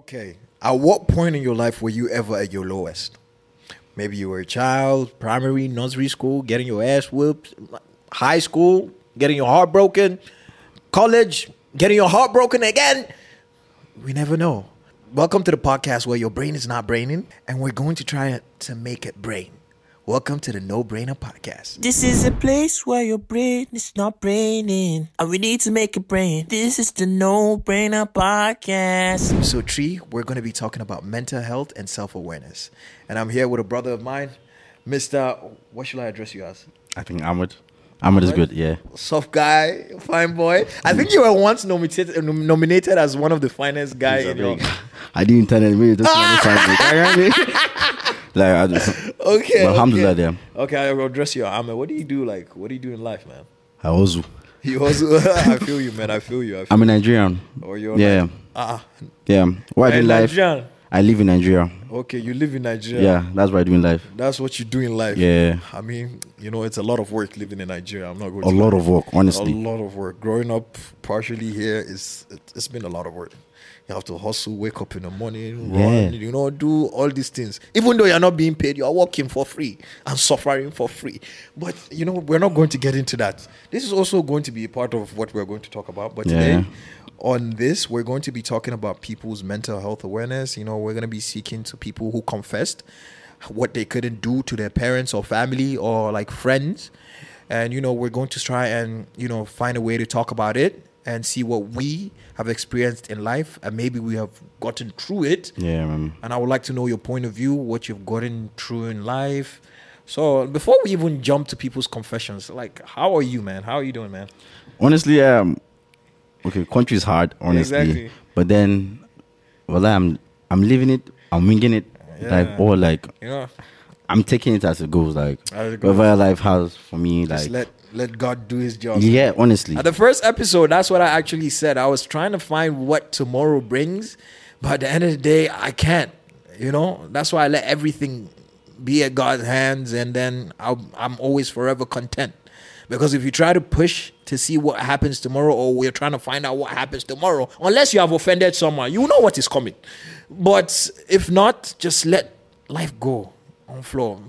Okay. At what point in your life were you ever at your lowest? Maybe you were a child, primary, nursery school, getting your ass whooped, high school, getting your heart broken, college, getting your heart broken again. We never know. Welcome to the podcast where your brain is not braining, and we're going to try to make it brain. Welcome to the No Brainer Podcast. This is a place where your brain is not braining, and we need to make it brain. This is the No Brainer Podcast. So, Tree, we're going to be talking about mental health and self awareness. And I'm here with a brother of mine, Mr. What should I address you as? I think Ahmed. Ahmed is good, yeah. Soft guy, fine boy. I think you were once nominated nominated as one of the finest guy in your. I didn't tell anybody this one is fine. Like, I just, Okay. but alhamdulillah, okay. yeah. Okay, I'll address you, Ahmed. What do you do? Like, what do you do in life, man? I also, You also, I feel you, man. I feel you. I feel I'm a Nigerian. Or you're Yeah, Like, ah, yeah. What do in life, Nigerian. I live in Nigeria. Okay, you live in Nigeria. Yeah, that's what I do in life. That's what you do in life. Yeah. I mean, you know, it's a lot of work living in Nigeria. I'm not going A to lot of work, honestly. A lot of work. Growing up partially here is it- it's been a lot of work. You have to hustle, wake up in the morning, Yeah. you know, do all these things. Even though you're not being paid, you're working for free and suffering for free. But you know, we're not going to get into that. This is also going to be a part of what we're going to talk about. But today, on this, we're going to be talking about people's mental health awareness. You know, we're going to be seeking to people who confessed what they couldn't do to their parents or family or like friends. And, you know, we're going to try and, you know, find a way to talk about it and see what we have experienced in life and maybe we have gotten through it. Yeah, man. And I would like to know your point of view, what you've gotten through in life. So before we even jump to people's confessions, like, how are you, man? How are you doing, man? Honestly, um, okay, country is hard, honestly. Exactly. But then, well, I'm I'm living it. I'm winging it. Yeah. Like, or like, You know, I'm taking it as it goes. Like, As it whatever life has for me, just like, let let God do His job. yeah, honestly. At the first episode, that's what I actually said. I was trying to find what tomorrow brings, but at the end of the day, I can't. You know, that's why I let everything be at God's hands, and then I'll, I'm always forever content. Because if you try to push to see what happens tomorrow, or we're trying to find out what happens tomorrow, unless you have offended someone, you know what is coming. But if not, just let life go on floor.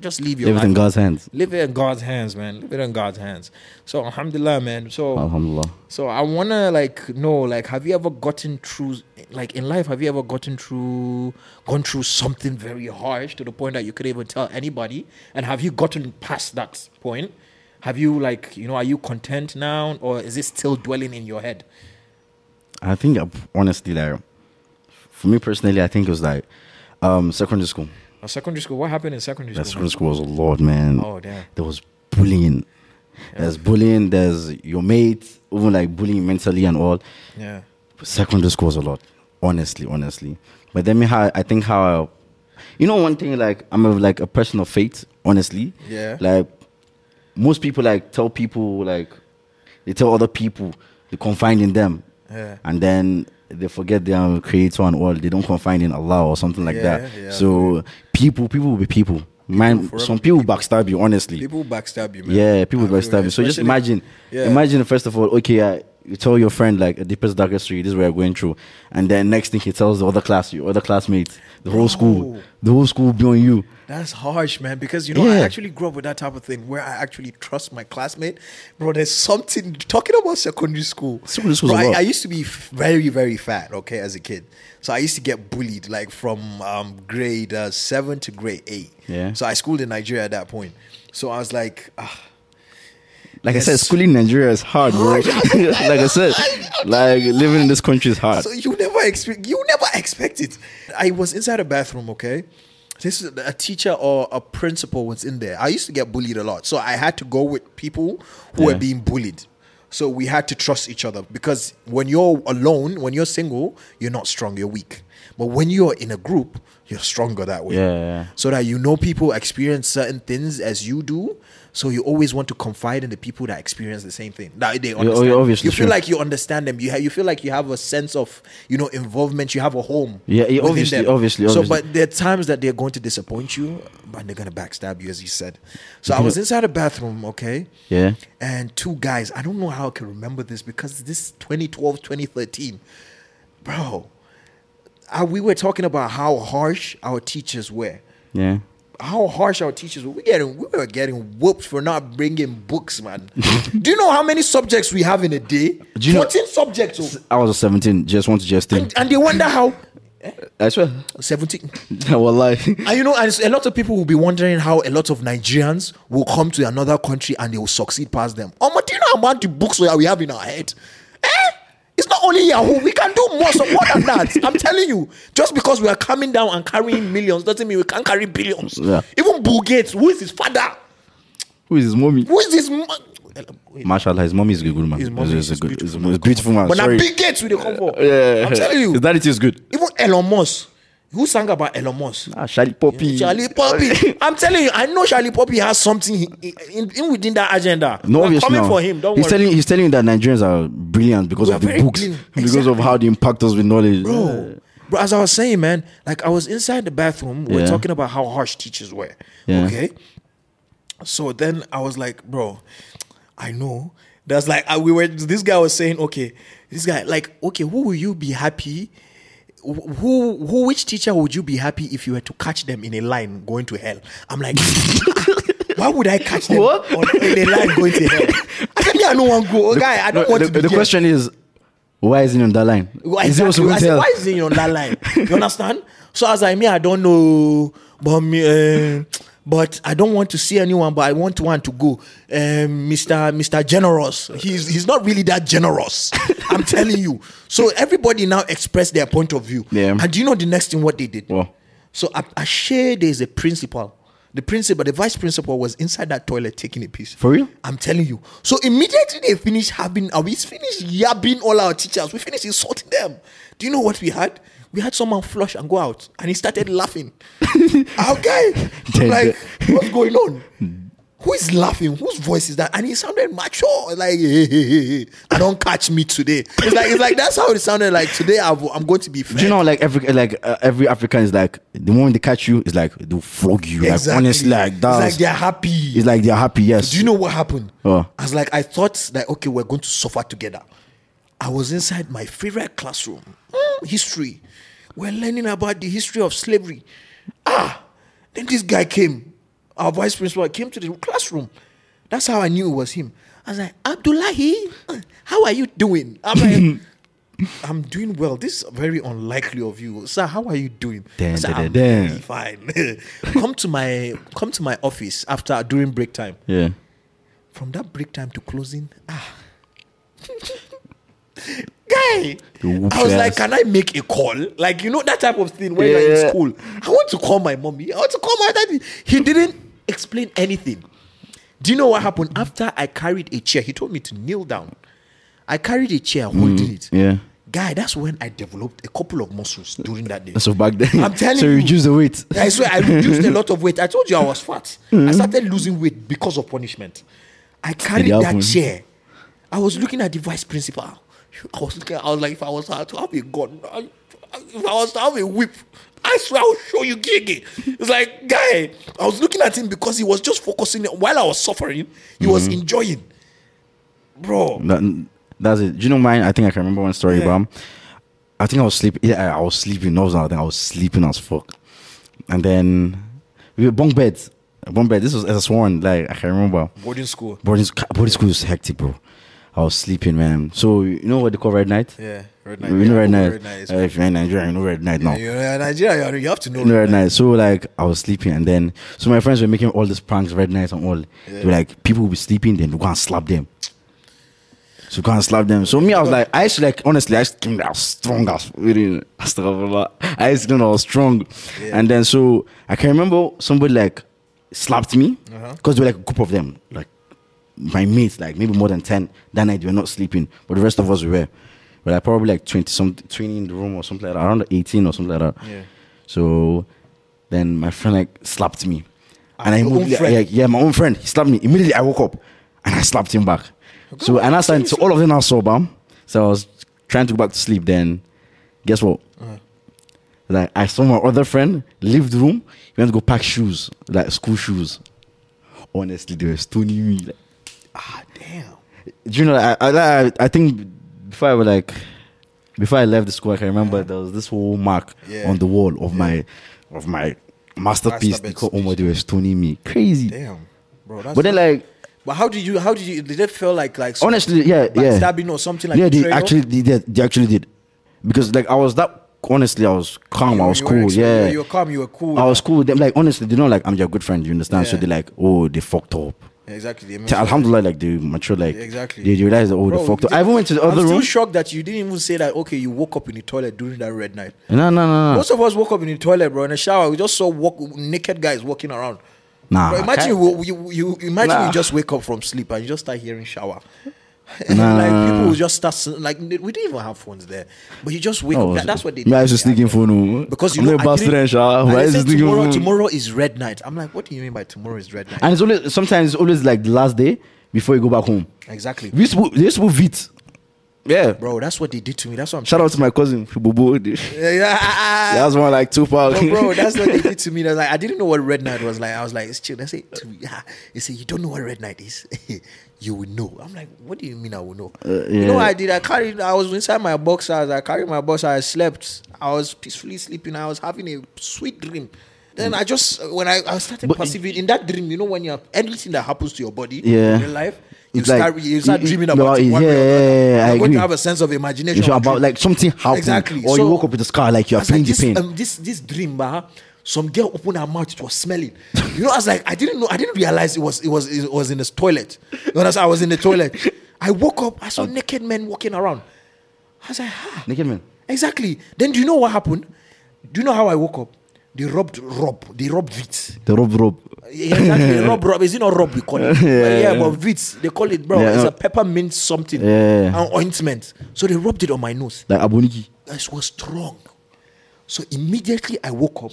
Just leave your Everything in. God's hands. Leave it in God's hands, man. Leave it in God's hands. So, alhamdulillah, man. So, Alhamdulillah. so I wanna like know, like, have you ever gotten through, like, in life, have you ever gotten through, gone through something very harsh to the point that you could even tell anybody? And have you gotten past that point? Have you like, you know, are you content now, or is it still dwelling in your head? I think honestly, like for me personally, I think it was like um secondary school. Or secondary school? What happened in secondary That school? secondary school was a lot, man. Oh damn. There was bullying. There's bullying. There's your mates, even like bullying mentally and all. Yeah. Secondary school was a lot, honestly, honestly. But then me how I think how, I, you know, one thing like I'm a, like a person of faith, honestly. Yeah. Like most people like tell people like they tell other people they confide in them Yeah. and then they forget their creator and all. They don't confide in Allah or something like Yeah, that. yeah. So people, people will be people. Man, forever some people backstab you. Honestly, People backstab you, man. yeah, people I backstab you. So just imagine, Yeah. imagine first of all, okay, uh, you tell your friend like a deepest darkest street, This is what you're going through, and then next thing he tells the other class, your other classmates, the whole school, the whole school be on you. That's harsh, man. Because you know, I actually grew up with that type of thing where I actually trust my classmate. Bro, there's something talking about secondary school. Secondary a I. I used to be very, very fat. Okay, as a kid, so I used to get bullied like from um, grade uh, seven to grade eight. Yeah. So I schooled in Nigeria at that point. So I was like, ah, Like I said, schooling in Nigeria is hard, bro. like I said, like living in this country is hard. So you never expect you never expect it. I was inside a bathroom, okay? This is a teacher or a principal was in there. I used to get bullied a lot. So I had to go with people who were being bullied. So we had to trust each other because when you're alone, when you're single, you're not strong, you're weak. But when you're in a group, you're stronger that way. Yeah, yeah. So that you know people experience certain things as you do. So you always want to confide in the people that experience the same thing. That they oh, understand. obviously, you feel sure. like you understand them. You ha- you feel like you have a sense of you know involvement. You have a home. Yeah, yeah, obviously, them. obviously, So, obviously. but there are times that they're going to disappoint you, but they're gonna backstab you, as you said. So I was inside a bathroom, okay, Yeah. and two guys. I don't know how I can remember this because this 2012, 2013, bro. uh, we were talking about how harsh our teachers were. Yeah. How harsh our teachers were. We getting we were getting whooped for not bringing books, man. Do you know how many subjects we have in a day? Do you know- subjects, oh. I was 17, just want to just think. and they wonder how I swear. seventeen. Wallahi. And you know, and a lot of people will be wondering how a lot of Nigerians will come to another country and they will succeed past them. Oh, but do you know how much books we we have in our head? Eh? It's not only Yahoo. We can do more, so more than that. I'm telling you. Just because we are coming down and carrying millions doesn't mean we can't carry billions. Yeah. Even Bill Gates, who is his father? Who is his mommy? Who is his? mo- Mashallah, his mommy is a good man. His mommy He's is a good, beautiful he's a beautiful man. But now. Bill Gates will they come for. Yeah. I'm telling you. His daddy is good. Even Elon Musk. Who sang about Elon Musk? Ah, Charlie Poppy. Charlie Poppy. I'm telling you, I know Charlie Poppy has something in, in, in within that agenda. No, We're obviously coming for him. Don't he's worry. telling he's telling you that Nigerians are brilliant because We of the books, brilliant. because of how they impact us with knowledge. bro. Bro, as I was saying, man, like I was inside the bathroom. We Yeah. talking about how harsh teachers were. Yeah. Okay. So then I was like, bro, I know. That's like I, we were. This guy was saying, okay, this guy, like, okay, who will you be happy? Wh- Who, who, which teacher would you be happy if you were to catch them in a line going to hell? I'm like, why would I catch them What? on, in a line going to hell? I said, me, I don't want go. guy, I don't No, want the, to be the there. question is, why is he on that line? Why Is he also going I to said, hell? why is he on that line? You understand? So as I mean, I don't know, but me, uh, but I don't want to see anyone, but I want one to go. Um, Mr. Mr. Generous. He's he's not really that generous. I'm telling you. So everybody now expressed their point of view. Yeah. And do you know the next thing what they did? What? So I, I share there's a principal. The principal, the vice principal was inside that toilet taking a piece. For real? I'm telling you. So immediately they finished having, uh, we finished yabbing all our teachers. We finished insulting them. Do you know what we had? We had someone flush and go out, and he started laughing. okay, like, what's going on? Who is laughing? Whose voice is that? And he sounded mature, like, hey, hey, hey, hey. I don't catch me today. It's like, it's like that's how it sounded. Like today, I've, I'm going to be. Fed. Do you know, like every like uh, every African is like the moment they catch you, it's like they'll flog you. Like honestly, like it's like they're happy. it's like they're happy. Yes. Do you know what happened? Oh. I was like, I thought that okay, we're going to suffer together. I was inside my favorite classroom, Mm, history. We're learning about the history of slavery. Ah, then this guy came. Our vice principal came to the classroom. That's how I knew it was him. I was like, Abdullahi, how are you doing? I'm like, I'm doing well. This is very unlikely of you, sir. How are you doing? I Dun, said, I'm very fine. come to my come to my office after during break time Yeah. from that break time to closing, ah. Guy, I was like, can I make a call? Like, you know, that type of thing when you're in school. I want to call my mommy. I want to call my daddy. He didn't explain anything. Do you know what happened? After I carried a chair, he told me to kneel down. I carried a chair holding it. Mm, Yeah. Guy, that's when I developed a couple of muscles during that day. So back then, I'm telling so you. reduce the weight. I swear I reduced a lot of weight. I told you I was fat. I started losing weight because of punishment. I carried that chair. I was looking at the vice principal. I was looking. I was like, if I was to have a gun, I, if I was to have a whip, I swear I will show you gigi. It's like, guy, I was looking at him because he was just focusing. While I was suffering, he was mm-hmm. enjoying. Bro, That, that's it. Do you know mine? I think I can remember one story, Yeah. bro. I think I was sleeping. Yeah, I was sleeping. No, I think I was sleeping as fuck. And then we were bunk beds. Bunk bed. This was SS1. Like I can remember. boarding school. Boarding, boarding school was hectic, bro. I was sleeping, man. So you know what they call red night? Yeah, red night. You know red night. Red night Uh, if you're in Nigeria, you know red night now. You're in Nigeria, you have to know. You know red night. So like I was sleeping, and then so my friends were making all these pranks, red nights and all. Yeah. They were like people will be sleeping, then we go and slap them. So go and slap them. So me, I was like, I used to like honestly, I used to think I was strong as really. astaghfirullah. I used to think I was strong, yeah. and then so I can remember somebody like slapped me because they were like a group of them, like my mates, like maybe more than ten. That night we were not sleeping, but the rest of us we were. We're like probably like twenty something, twenty in the room or something like that, around eighteen or something like that. Yeah. So then my friend like slapped me, and I your own immediately, friend? yeah, yeah, my own friend. He slapped me. Immediately I woke up, and I slapped him back. So and I started. So all of them now sober. So I was trying to go back to sleep. Then, guess what? Uh-huh. Like I saw my other friend leave the room. He went to go pack shoes, like school shoes. Honestly, they were stoning me. Like, Ah, damn. do you know? I, I I think before I was like, before I left the school, I can remember there was this whole mark Yeah. on the wall of my of my masterpiece. They Omar, they were stoning me. Crazy. Damn, bro. That's But then like but how did you? How did you? Did it feel like like honestly, yeah, yeah. Stabbing or something like yeah, they actually they did. They actually did. Because like I was that honestly, I was calm, I was cool. Yeah. you were calm. You were cool. I was cool with them. Like honestly, they know like I'm your good friend, you understand? So they're like, oh, they fucked up. Yeah, exactly. T- Alhamdulillah, like they mature, like Yeah, exactly. They realize that oh, Bro, they fucked up. I even went to the I'm other still room. shocked that you didn't even say that. Okay, you woke up in the toilet during that red night. No, no, no, no. Most of us woke up in the toilet, bro, in the shower. We just saw walk, naked guys walking around. Nah, Bro, imagine you, you, you imagine Nah. you just wake up from sleep and you just start hearing shower. Nah. like people will just start like we didn't even have phones there, but you just wake Oh, up. That, that's what they. Me, I did used to to sneak in phone. oh. because you I'm know I bastard didn't- and shower. Why is said this sneaking tomorrow, tomorrow is red night. I'm like, what do you mean by tomorrow is red night? And it's always sometimes it's always like the last day before you go back home. exactly, We used to, they used to Vit. Yeah. bro. That's what they did to me. That's what I'm. Shout out to my cousin. Yeah, yeah. That was one like Tupac. Bro, bro, that's what they did to me. That's like I didn't know what red night was like. I was like, it's chill. To me, yeah. They say you don't know what red night is. you will know. I'm like, what do you mean I will know? Uh, You know what I did? I carried. I was inside my box. I was, I carried my box. I slept. I was peacefully sleeping. I was having a sweet dream. Then I just when I, I started But- perceiving in that dream, you know, when you're anything that happens to your body Yeah. in real life, you It's like- start you start you- dreaming you- about it yeah, way or the other. yeah, yeah, I agree. to have a sense of imagination. About dream. like something happened, Exactly. or So- you woke up with the scar, like you're was like, feeling the this, pain. um, this this dream, bah, some girl opened her mouth, it was smelling. You know, I was like, I didn't know, I didn't realize it was it was it was in the toilet. You understand? I was in the toilet. I woke up, I saw naked men walking around. I was like, ah, Naked men. exactly. Then do you know what happened? Do you know how I woke up? They robbed Rob. They robbed Vicks. The rob rob. Yeah, exactly. Rob, Rob. Is it not Rob we call it? yeah, yeah, but Vicks, they call it, bro. Yeah, it's no. a peppermint something. Yeah. An ointment. So they rubbed it on my nose. Like Aboniki. It was strong. So immediately I woke up,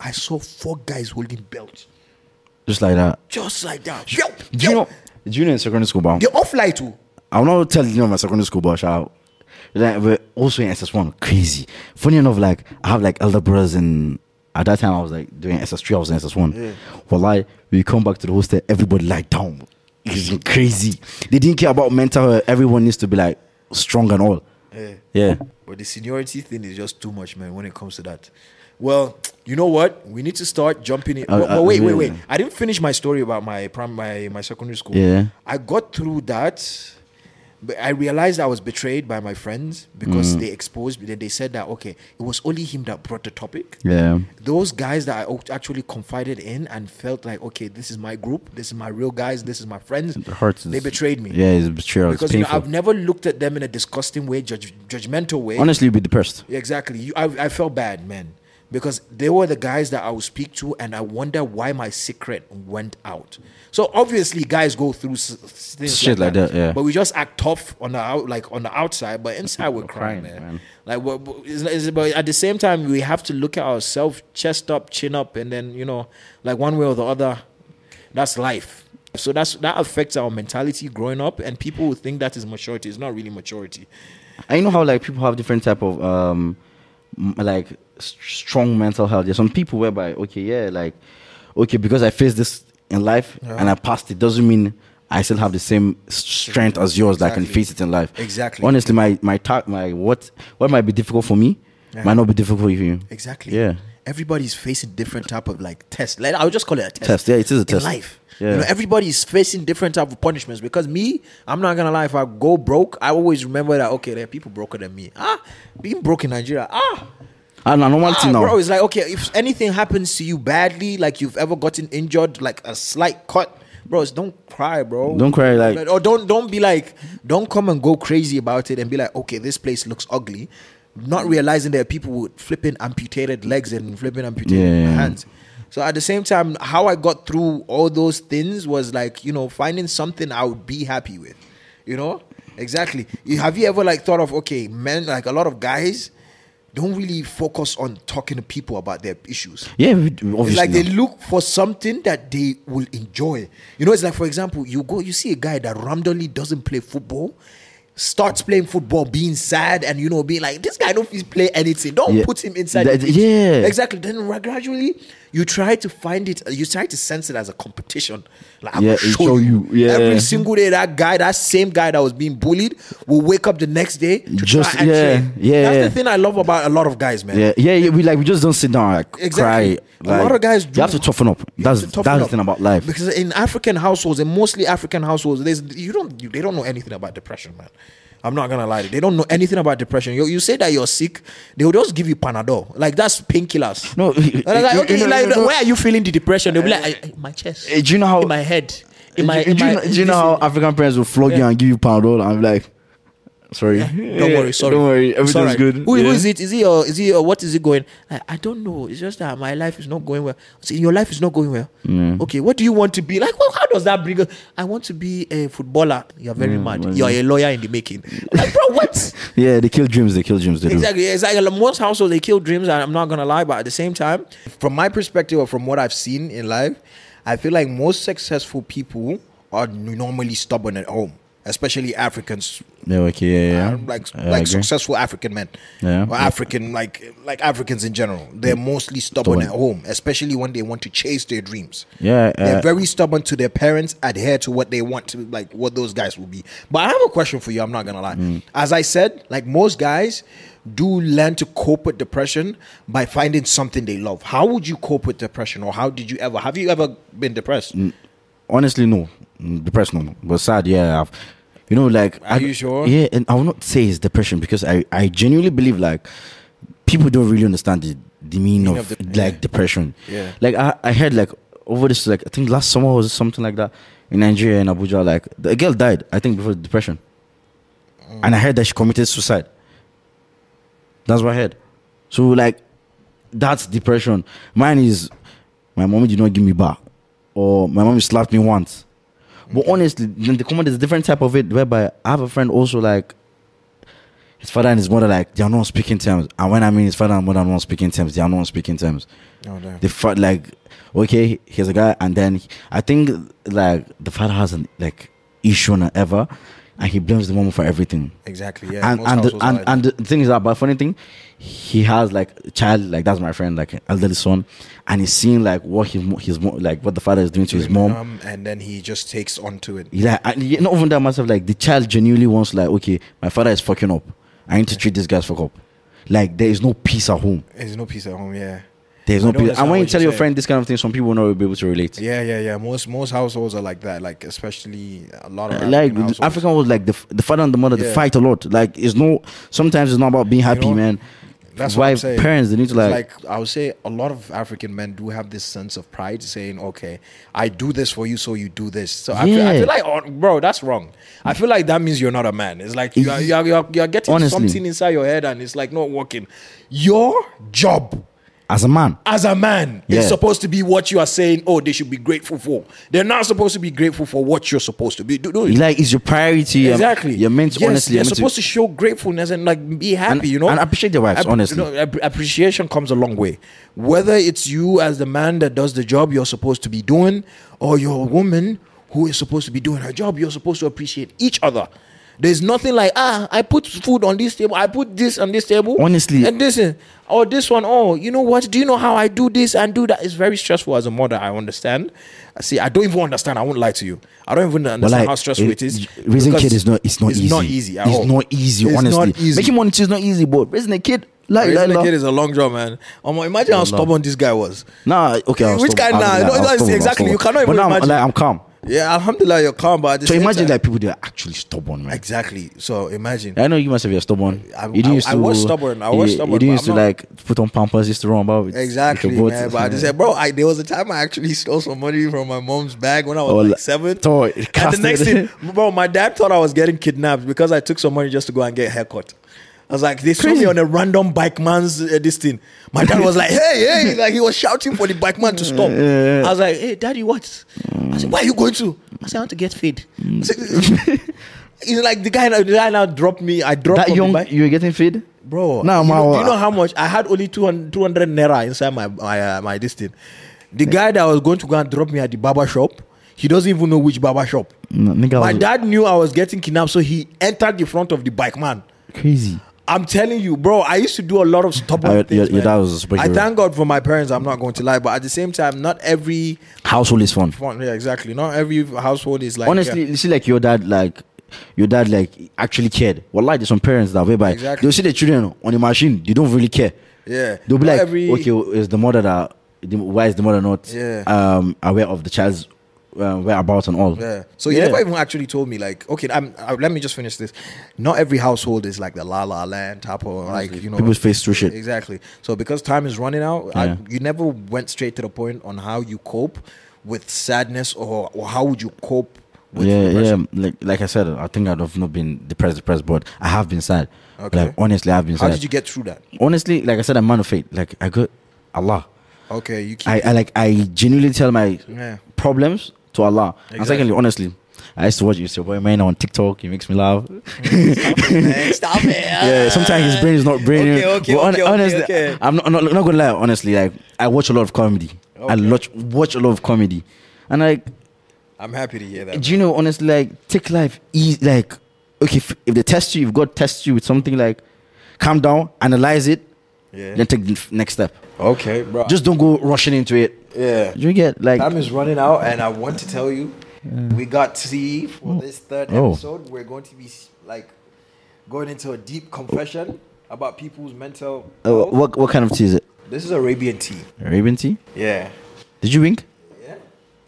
I saw four guys holding belts. Just like that. Just like that. Yo, Do you know? Do you know in secondary school, bro? They off light too. I'm not telling you my secondary school, but shout out. Like, we're also in SS1. Crazy. Funny enough, like I have like elder brothers and at that time I was like doing SS3, I was in SS1. Well, like we come back to the hostel, everybody like down. It's crazy. They didn't care about mental health. Everyone needs to be like strong and all. Yeah. Yeah. But the seniority thing is just too much, man, when it comes to that. Well, you know what? We need to start jumping in. Uh, but, but uh, wait, wait, yeah. wait. I didn't finish my story about my prim- my my secondary school. Yeah. I got through that, but I realized I was betrayed by my friends Mm. because they exposed me. Then they said that okay, it was only him that brought the topic. Yeah. those guys that I actually confided in and felt like, okay, this is my group, this is my real guys, this is my friends. It hurts. They betrayed me. Yeah, it's betrayal. It's Because you know. I've never looked at them in a disgusting way, judge, judgmental way. Honestly, you'd be depressed. Exactly. You, I, I felt bad, man. Because they were the guys that I would speak to, and I wonder why my secret went out. So obviously, guys go through s- things Shit like that, yeah. But we just act tough on the out, like on the outside, but inside we're crying, crying, man. Like, what, what- is, is, but at the same time, we have to look at ourselves, chest up, chin up, and then you know, like one way or the other, that's life. So that's that affects our mentality growing up, and people will think that is maturity. It's not really maturity. I know how like people have different type of um like strong mental health. There's some people whereby okay, yeah, like okay, because I faced this in life and I passed it doesn't mean I still have the same strength as yours that I can face it in life. Exactly. Honestly, my my ta- my what what might be difficult for me Yeah. might not be difficult for you. Exactly. Yeah. Everybody's facing different type of like test. Like, I'll just call it a test. Test, yeah, it is a in test. life. Yeah. You know, everybody's facing different type of punishments. Because me, I'm not gonna lie. If I go broke, I always remember that. Okay, there are people broker than me. Ah, being broke in Nigeria. Ah, And a normal thing ah, now. bro. It's like okay, if anything happens to you badly, like you've ever gotten injured, like a slight cut. Bros, don't cry, bro. Don't cry, like- or don't don't be like, don't come and go crazy about it and be like, okay, this place looks ugly, not realizing there are people with flipping amputated legs and flipping amputated Yeah. hands. So at the same time, how I got through all those things was like, you know, finding something I would be happy with. You know? Exactly. Have you ever like thought of okay, men like a lot of guys don't really focus on talking to people about their issues. yeah, obviously. It's like they look for something that they will enjoy. You know, it's like for example, you go, you see a guy that randomly doesn't play football, starts playing football, being sad, and you know, being like, this guy don't play anything. Don't Yeah. put him inside. That- yeah. exactly. Then gradually, you try to find it. You try to sense it as a competition. Like, I'm Yeah, gonna show you. you. Yeah. Every single day, that guy, that same guy that was being bullied, will wake up the next day to Just- try yeah, yeah, That's the thing I love about a lot of guys, man. Yeah, yeah, yeah. We like we just don't sit down and, like Exactly. cry. A lot of guys You have to toughen up. That's toughen that's the thing about life. Because in African households, and mostly African households, there's you don't you, they don't know anything about depression, man. I'm not gonna lie, they don't know anything about depression. You, you say that you're sick, they will just give you Panadol, like that's painkillers. No, like, okay, you know- like, you know- where are you feeling the depression? They'll be like, "I- I- my chest, Eh, do you know how- in my head, in my, do, in do you my know, do you know how African parents will flog you and give you Panadol? I'm like, sorry. Don't worry, sorry. Don't worry, everything's alright. good. Who, who Yeah. is it? Is he uh, or is he uh, or what is it going? I, I don't know. It's just that my life is not going well. See, your life is not going well. Okay, what do you want to be? Like, well, how does that bring? us? I want to be a footballer. You're very mm, mad. You're a lawyer in the making. Like, bro, what? Yeah, they kill dreams. They kill dreams. They do. Exactly. It's like most households they kill dreams, and I'm not gonna lie, but at the same time, from my perspective or from what I've seen in life, I feel like most successful people are normally stubborn at home, especially Africans. Yeah, okay, yeah, yeah. uh, like I like agree. successful African men, Yeah. or African like like Africans in general. They're mostly stubborn Stubborn. at home, especially when they want to chase their dreams. Yeah, they're uh, very stubborn to their parents, adhere to what they want to like what those guys will be. But I have a question for you. I'm not gonna lie. Mm. As I said, like most guys do learn to cope with depression by finding something they love. How would you cope with depression, or how did you ever? Have you ever been depressed? Honestly, no. Depressed, no. But sad, yeah. I've, you know, like. Are you sure? Yeah, and I will not say it's depression because I, I genuinely believe like people don't really understand the, the meaning Meaning of, of the- like yeah. depression. Yeah. Like I, I heard like over this like I think last summer was something like that in Nigeria in Abuja. Like the girl died, I think, before depression. Mm. And I heard that she committed suicide. That's what I heard. So like that's depression. Mine is my mom did not give me back. Or my mom slapped me once. But honestly, then the comment is a different type of it whereby I have a friend also like his father and his mother like they are not speaking terms. And when I mean his father and mother are not speaking terms, they are not speaking terms. Oh, damn. They felt like okay, here's a guy, and then I think like the father has an like issue or ever, and he blames the mom for everything Exactly. Yeah. and and the, and, and the thing is that but funny thing he has like a child like that's my friend like an elderly son and he's seeing like what his his like what the father is doing to his mom Um, and then he just takes on to it. yeah and not even that myself like the child genuinely wants like okay my father is fucking up i need to treat this guy's fuck up like there is no peace at home There's no peace at home. Yeah. There's no understand and when you tell your saying. friend this kind of thing some people will not be able to relate Yeah, yeah, yeah. Most most households are like that. Like especially a lot of Uh, African like households. African was like the, the father and the mother they fight a lot. Like it's no sometimes it's not about being happy, know, man. That's why parents they need to like, like I would say a lot of African men do have this sense of pride, saying, "Okay, I do this for you, so you do this." So I, feel, I feel like, oh, bro, that's wrong. I feel like that means you're not a man. It's like you are, you are, you are, you are getting Honestly. something inside your head, and it's like not working. Your job as a man. as a man Yeah. is supposed to be what you are saying. Oh, they should be grateful for. They're not supposed to be grateful for what you're supposed to be doing. Like it's your priority. Exactly. You're meant to yes, honestly. You're supposed to, show gratefulness and like be happy, And- you know, and appreciate their wives, App- honestly. you know, app- appreciation comes a long way. Whether it's you as the man that does the job you're supposed to be doing, or you're a woman who is supposed to be doing her job, you're supposed to appreciate each other. There's nothing like ah, I put food on this table, I put this on this table. Honestly. and this is or this one. Oh, you know what? Do you know how I do this and do that? It's very stressful as a mother. I understand. See, I don't even understand. I won't lie to you. I don't even understand like, how stressful it, it- is. raising because kid is not- it's not easy. It's not easy. At It's all. not easy, It's honestly. Not easy. Making money is not easy, but raising a kid, like, Raising like, a kid is a long job, man. Um, imagine how stubborn this guy was. nah, okay. Which stubborn. kind- I was nah, no, I was no, it's stubborn, I was exactly, you cannot But even now, I'm- like, I'm calm. Yeah, Alhamdulillah, you're calm, but So imagine time, like people that are actually stubborn, man. exactly. So imagine. I know you must have been stubborn. I- you didn't I- used I was stubborn. I was you, stubborn, You didn't used to not- like put on pampers, used to run about. With, Exactly, with man. But I just said, bro, I, there was a time I actually stole some money from my mom's bag when I was Oh, like like- seven. Toy, and the next thing, bro, my dad thought I was getting kidnapped because I took some money just to go and get a haircut. I was like, they saw me on a random bike man's uh, this thing. My dad was like, hey, hey, like he was shouting for the bike man to stop. I was like, hey, daddy, what? I said, where are you going to? I said, I want to get fed. I said, He's like the guy. The guy now dropped me. I dropped that young, the bike. you were getting feed. Bro, Nah, you, know, do you know how much? I had only 200, 200 naira inside my my uh, my this thing. The guy that was going to go and drop me at the barber shop, He doesn't even know which barber shop. No, My dad knew I was getting kidnapped, so he entered the front of the bike, man. crazy. I'm telling you, bro. I used to do a lot of stubborn your- things. your dad was. I thank God for my parents. I'm not going to lie, but at the same time, not every Household is fun. yeah, exactly. Not every household is like Honestly, you see, like your dad, like your dad, like actually cared. Well, like there's some parents that whereby Exactly. they'll see the children on the machine, they don't really care. Yeah. They'll be Not like, every- okay, is the mother that why is the mother not Yeah. um aware of the child's uh, whereabouts and all? Yeah. So you Yeah. never even actually told me like, okay, I'm. Uh, let me just finish this. Not every household is like the La La Land type of like you know. People face through shit. Exactly. So because time is running out, I, you never went straight to the point on how you cope with sadness or or how would you cope with yeah, depression. yeah. Like like I said, I think I'd have not been depressed, depressed, but I have been sad. Okay. Like honestly, I've been How sad. How did you get through that? honestly, like I said, I'm man of faith. Like I got Allah. Okay, you keep. I, I like I genuinely tell my Yeah. problems to Allah. And secondly, honestly, I used to watch your boy man on TikTok. He makes me laugh. Man, stop it. yeah, sometimes his brain is not brain. Okay, okay, But hon- okay, okay, honestly, okay. I'm not, I'm not, not gonna lie. Honestly, like I watch a lot of comedy. I watch watch a lot of comedy, and like, I'm happy to hear that. do you know? Honestly, like take life easy. Like, okay, if, if they test you, if God tests you with something, like calm down, analyze it, Yeah. then take the next step. Okay, bro. Just don't go rushing into it. Yeah. You get like Time is running out, and I want to tell you, we got see for this third Oh. episode, we're going to be like going into a deep confession about people's mental. uh, what what kind of tea is it? This is Arabian tea. Arabian tea? Yeah. Did you wink? Yeah.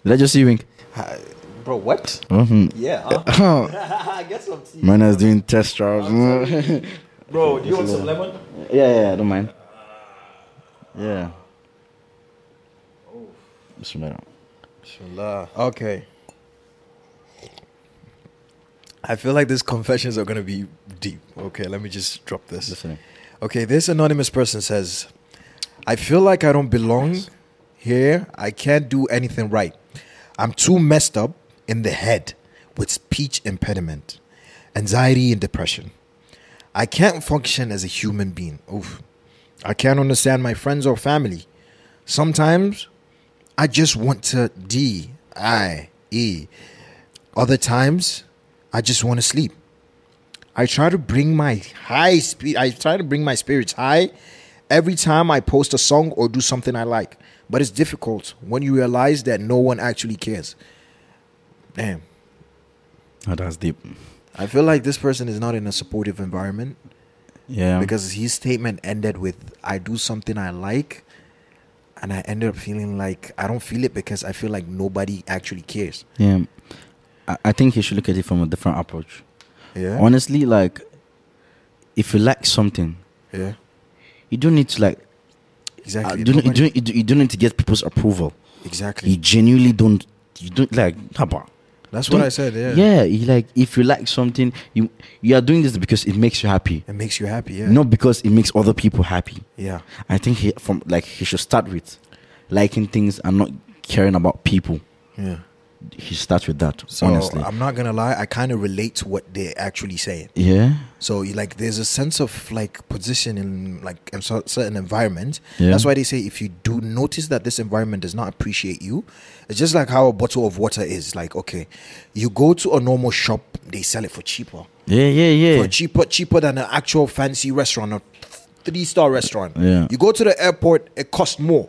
Did I just see you wink? Hi- Bro, what? Mm-hmm. Yeah. huh? Get some tea. Man is doing test trials. Bro, do you want some lemon? yeah, yeah, I don't mind. Yeah. Bismillah. Bismillah. Okay. I feel like these confessions are going to be deep. Okay, let me just drop this. Listening. Okay, this anonymous person says, I feel like I don't belong here. I can't do anything right. I'm too messed up in the head with speech impediment, anxiety, and depression. I can't function as a human being. Oof. I can't understand my friends or family. Sometimes I just want to D I E. Other times I just want to sleep. I try to bring my high speed. I try to bring my spirits high every time I post a song or do something I like. But it's difficult when you realize that no one actually cares. Damn. Oh, that's deep. I feel like this person is not in a supportive environment Yeah. because his statement ended with I do something I like and I ended up feeling like I don't feel it because I feel like nobody actually cares. yeah. I, I think you should look at it from a different approach. Yeah. Honestly, like, if you like something, yeah. you don't need to like. Exactly. Uh, you, don't, you, don't, you, don't, you don't need to get people's approval. exactly. You genuinely don't. You don't like. Haba. That's what I said. Yeah. Yeah, you like if you like something, you you are doing this because it makes you happy, It makes you happy. Yeah. not because it makes other people happy. Yeah. I think he from like he should start with liking things and not caring about people. Yeah. He starts with that. So honestly, I'm not gonna lie. I kind of relate to what they're actually saying. yeah, So like, there's a sense of like position in like a certain environment. Yeah. That's why they say if you do notice that this environment does not appreciate you, it's just like how a bottle of water is. Like, okay, you go to a normal shop, they sell it for cheaper, yeah, yeah, yeah. for cheaper, cheaper than an actual fancy restaurant a three star restaurant. Yeah. You go to the airport, it costs more.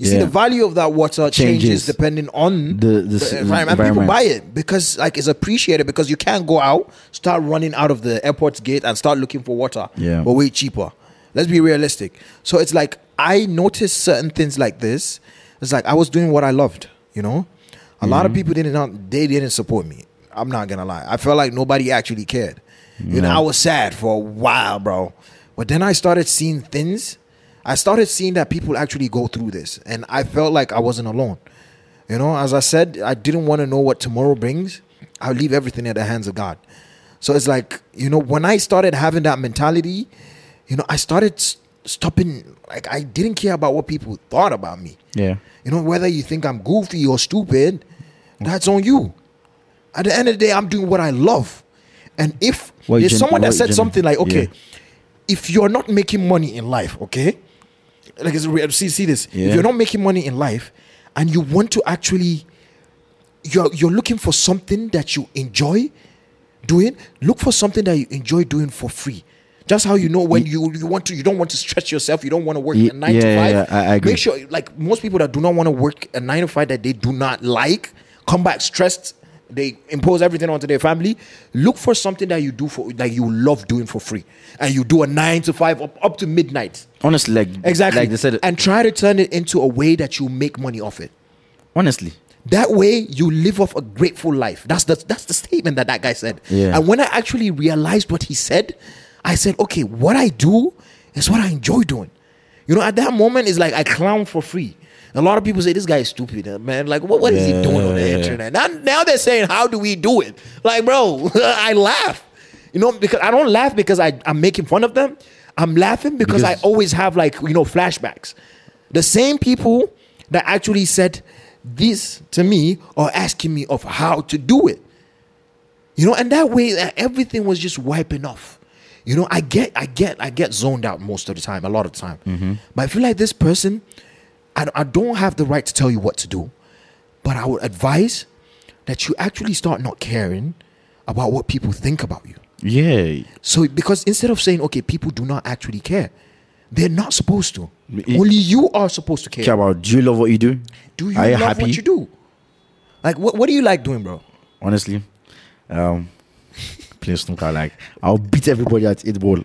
You see, the value of that water changes, Changes. depending on The- the s- environment. And people buy it because like it's appreciated because you can't go out, start running out of the airport's gate and start looking for water. Yeah. But way cheaper. Let's be realistic. So it's like I noticed certain things like this. It's like I was doing what I loved, you know? A lot of mm-hmm. people didn't they didn't support me. I'm not gonna lie. I felt like nobody actually cared. You know, I was sad for a while, bro. But then I started seeing things. I started seeing that people actually go through this. And I felt like I wasn't alone. You know, as I said, I didn't want to know what tomorrow brings. I'll leave everything in the hands of God. So it's like, you know, when I started having that mentality, you know, I started s- stopping, like, I didn't care about what people thought about me. yeah, You know, whether you think I'm goofy or stupid, that's on you. At the end of the day, I'm doing what I love. And if What there's gen- someone that said gen- something like, okay, yeah. if you're not making money in life, okay, like see see this, Yeah. if you're not making money in life, and you want to actually you're you're looking for something that you enjoy doing, look for something that you enjoy doing for free. Just how you know when you, you want to, you don't want to stretch yourself. You don't want to work Ye- a nine yeah, to five. yeah, I- I agree. Make sure, like most people that do not want to work a nine to five that they do not like, come back stressed. They impose everything onto their family. Look for something that you do for that you love doing for free, and you do a nine to five up, up to midnight. Honestly, like Exactly. like they said. and try to turn it into a way that you make money off it. honestly, That way, you live off a grateful life. That's the that's the statement that that guy said. Yeah. And when I actually realized what he said, I said, okay, what I do is what I enjoy doing. You know, at that moment, it's like I clown for free. A lot of people say this guy is stupid, uh, man. Like, what, what is he doing on the internet? Now, now they're saying, how do we do it? Like, bro, I laugh. You know, because I don't laugh because I, I'm making fun of them. I'm laughing because, Because- I always have like you know flashbacks. The same people that actually said this to me are asking me of how to do it. You know, and that way uh, everything was just wiping off. You know, I get, I get, I get zoned out most of the time, a lot of the time. But I feel like this person, I, I don't have the right to tell you what to do, but I would advise that you actually start not caring about what people think about you. yeah, So because instead of saying, okay, people do not actually care, they're not supposed to. It- Only you are supposed to care. care about. Do you love what you do? Do you Are you love happy? what you do? Like, what, what do you like doing, bro? Honestly, um, play snooker. Like I'll beat everybody at eight ball.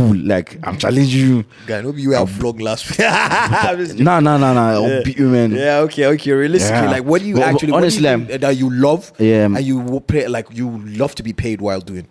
Like I'm challenging you. Guy, maybe you have vlog last week. No, no, no, no. I'll beat you, man. Yeah, okay, okay. Realistically, Yeah. like, what do you But- but actually, honestly, honestly, what do you do that you love, Yeah. and you will pay, like, you love to be paid while doing?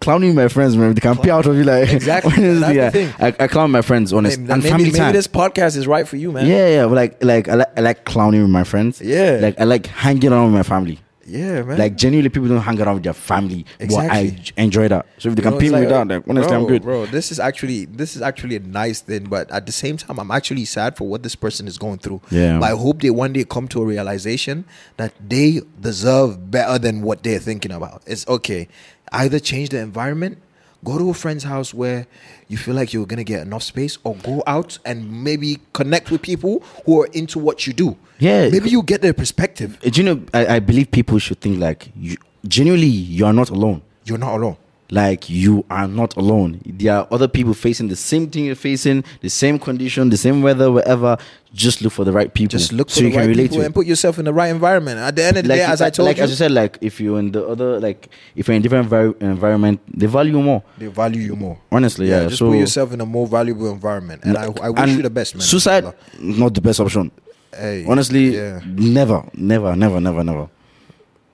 Clowning my friends, man. They can pay out of you, like Exactly. honestly, yeah. thing. I, I clown my friends, honestly, Maybe, and maybe, family maybe time. this podcast is right for you, man. Yeah, yeah. But like, like I like, I like clowning with my friends. Yeah. Like I like hanging around with my family. Yeah, man. Like genuinely, people don't hang around with their family. But I enjoy that. So if they You can pay me like, that, like honestly, bro, I'm good. bro. This is actually this is actually a nice thing, but at the same time, I'm actually sad for what this person is going through. Yeah. But I hope they one day come to a realization that they deserve better than what they're thinking about. It's okay. Either change the environment, go to a friend's house where you feel like you're gonna get enough space, or go out and maybe connect with people who are into what you do. Yeah. Maybe you get their perspective. Uh, Do you know? I, I believe people should think like you, genuinely, you are not alone. You're not alone. Like you are not alone. There are other people facing the same thing you're facing, the same condition, the same weather, wherever. Just look for the right people. Just look for so the you can right relate people to and put yourself in the right environment. At the end of the day, as I told like you, as you said, like if you're in the other, like if you're in different envi- environment, they value you more. they value you more. Honestly, yeah. just so put yourself in a more valuable environment, and I, I wish and you the best, man. Suicide, not the best option. Hey, Honestly, yeah. never, never, never, never, never.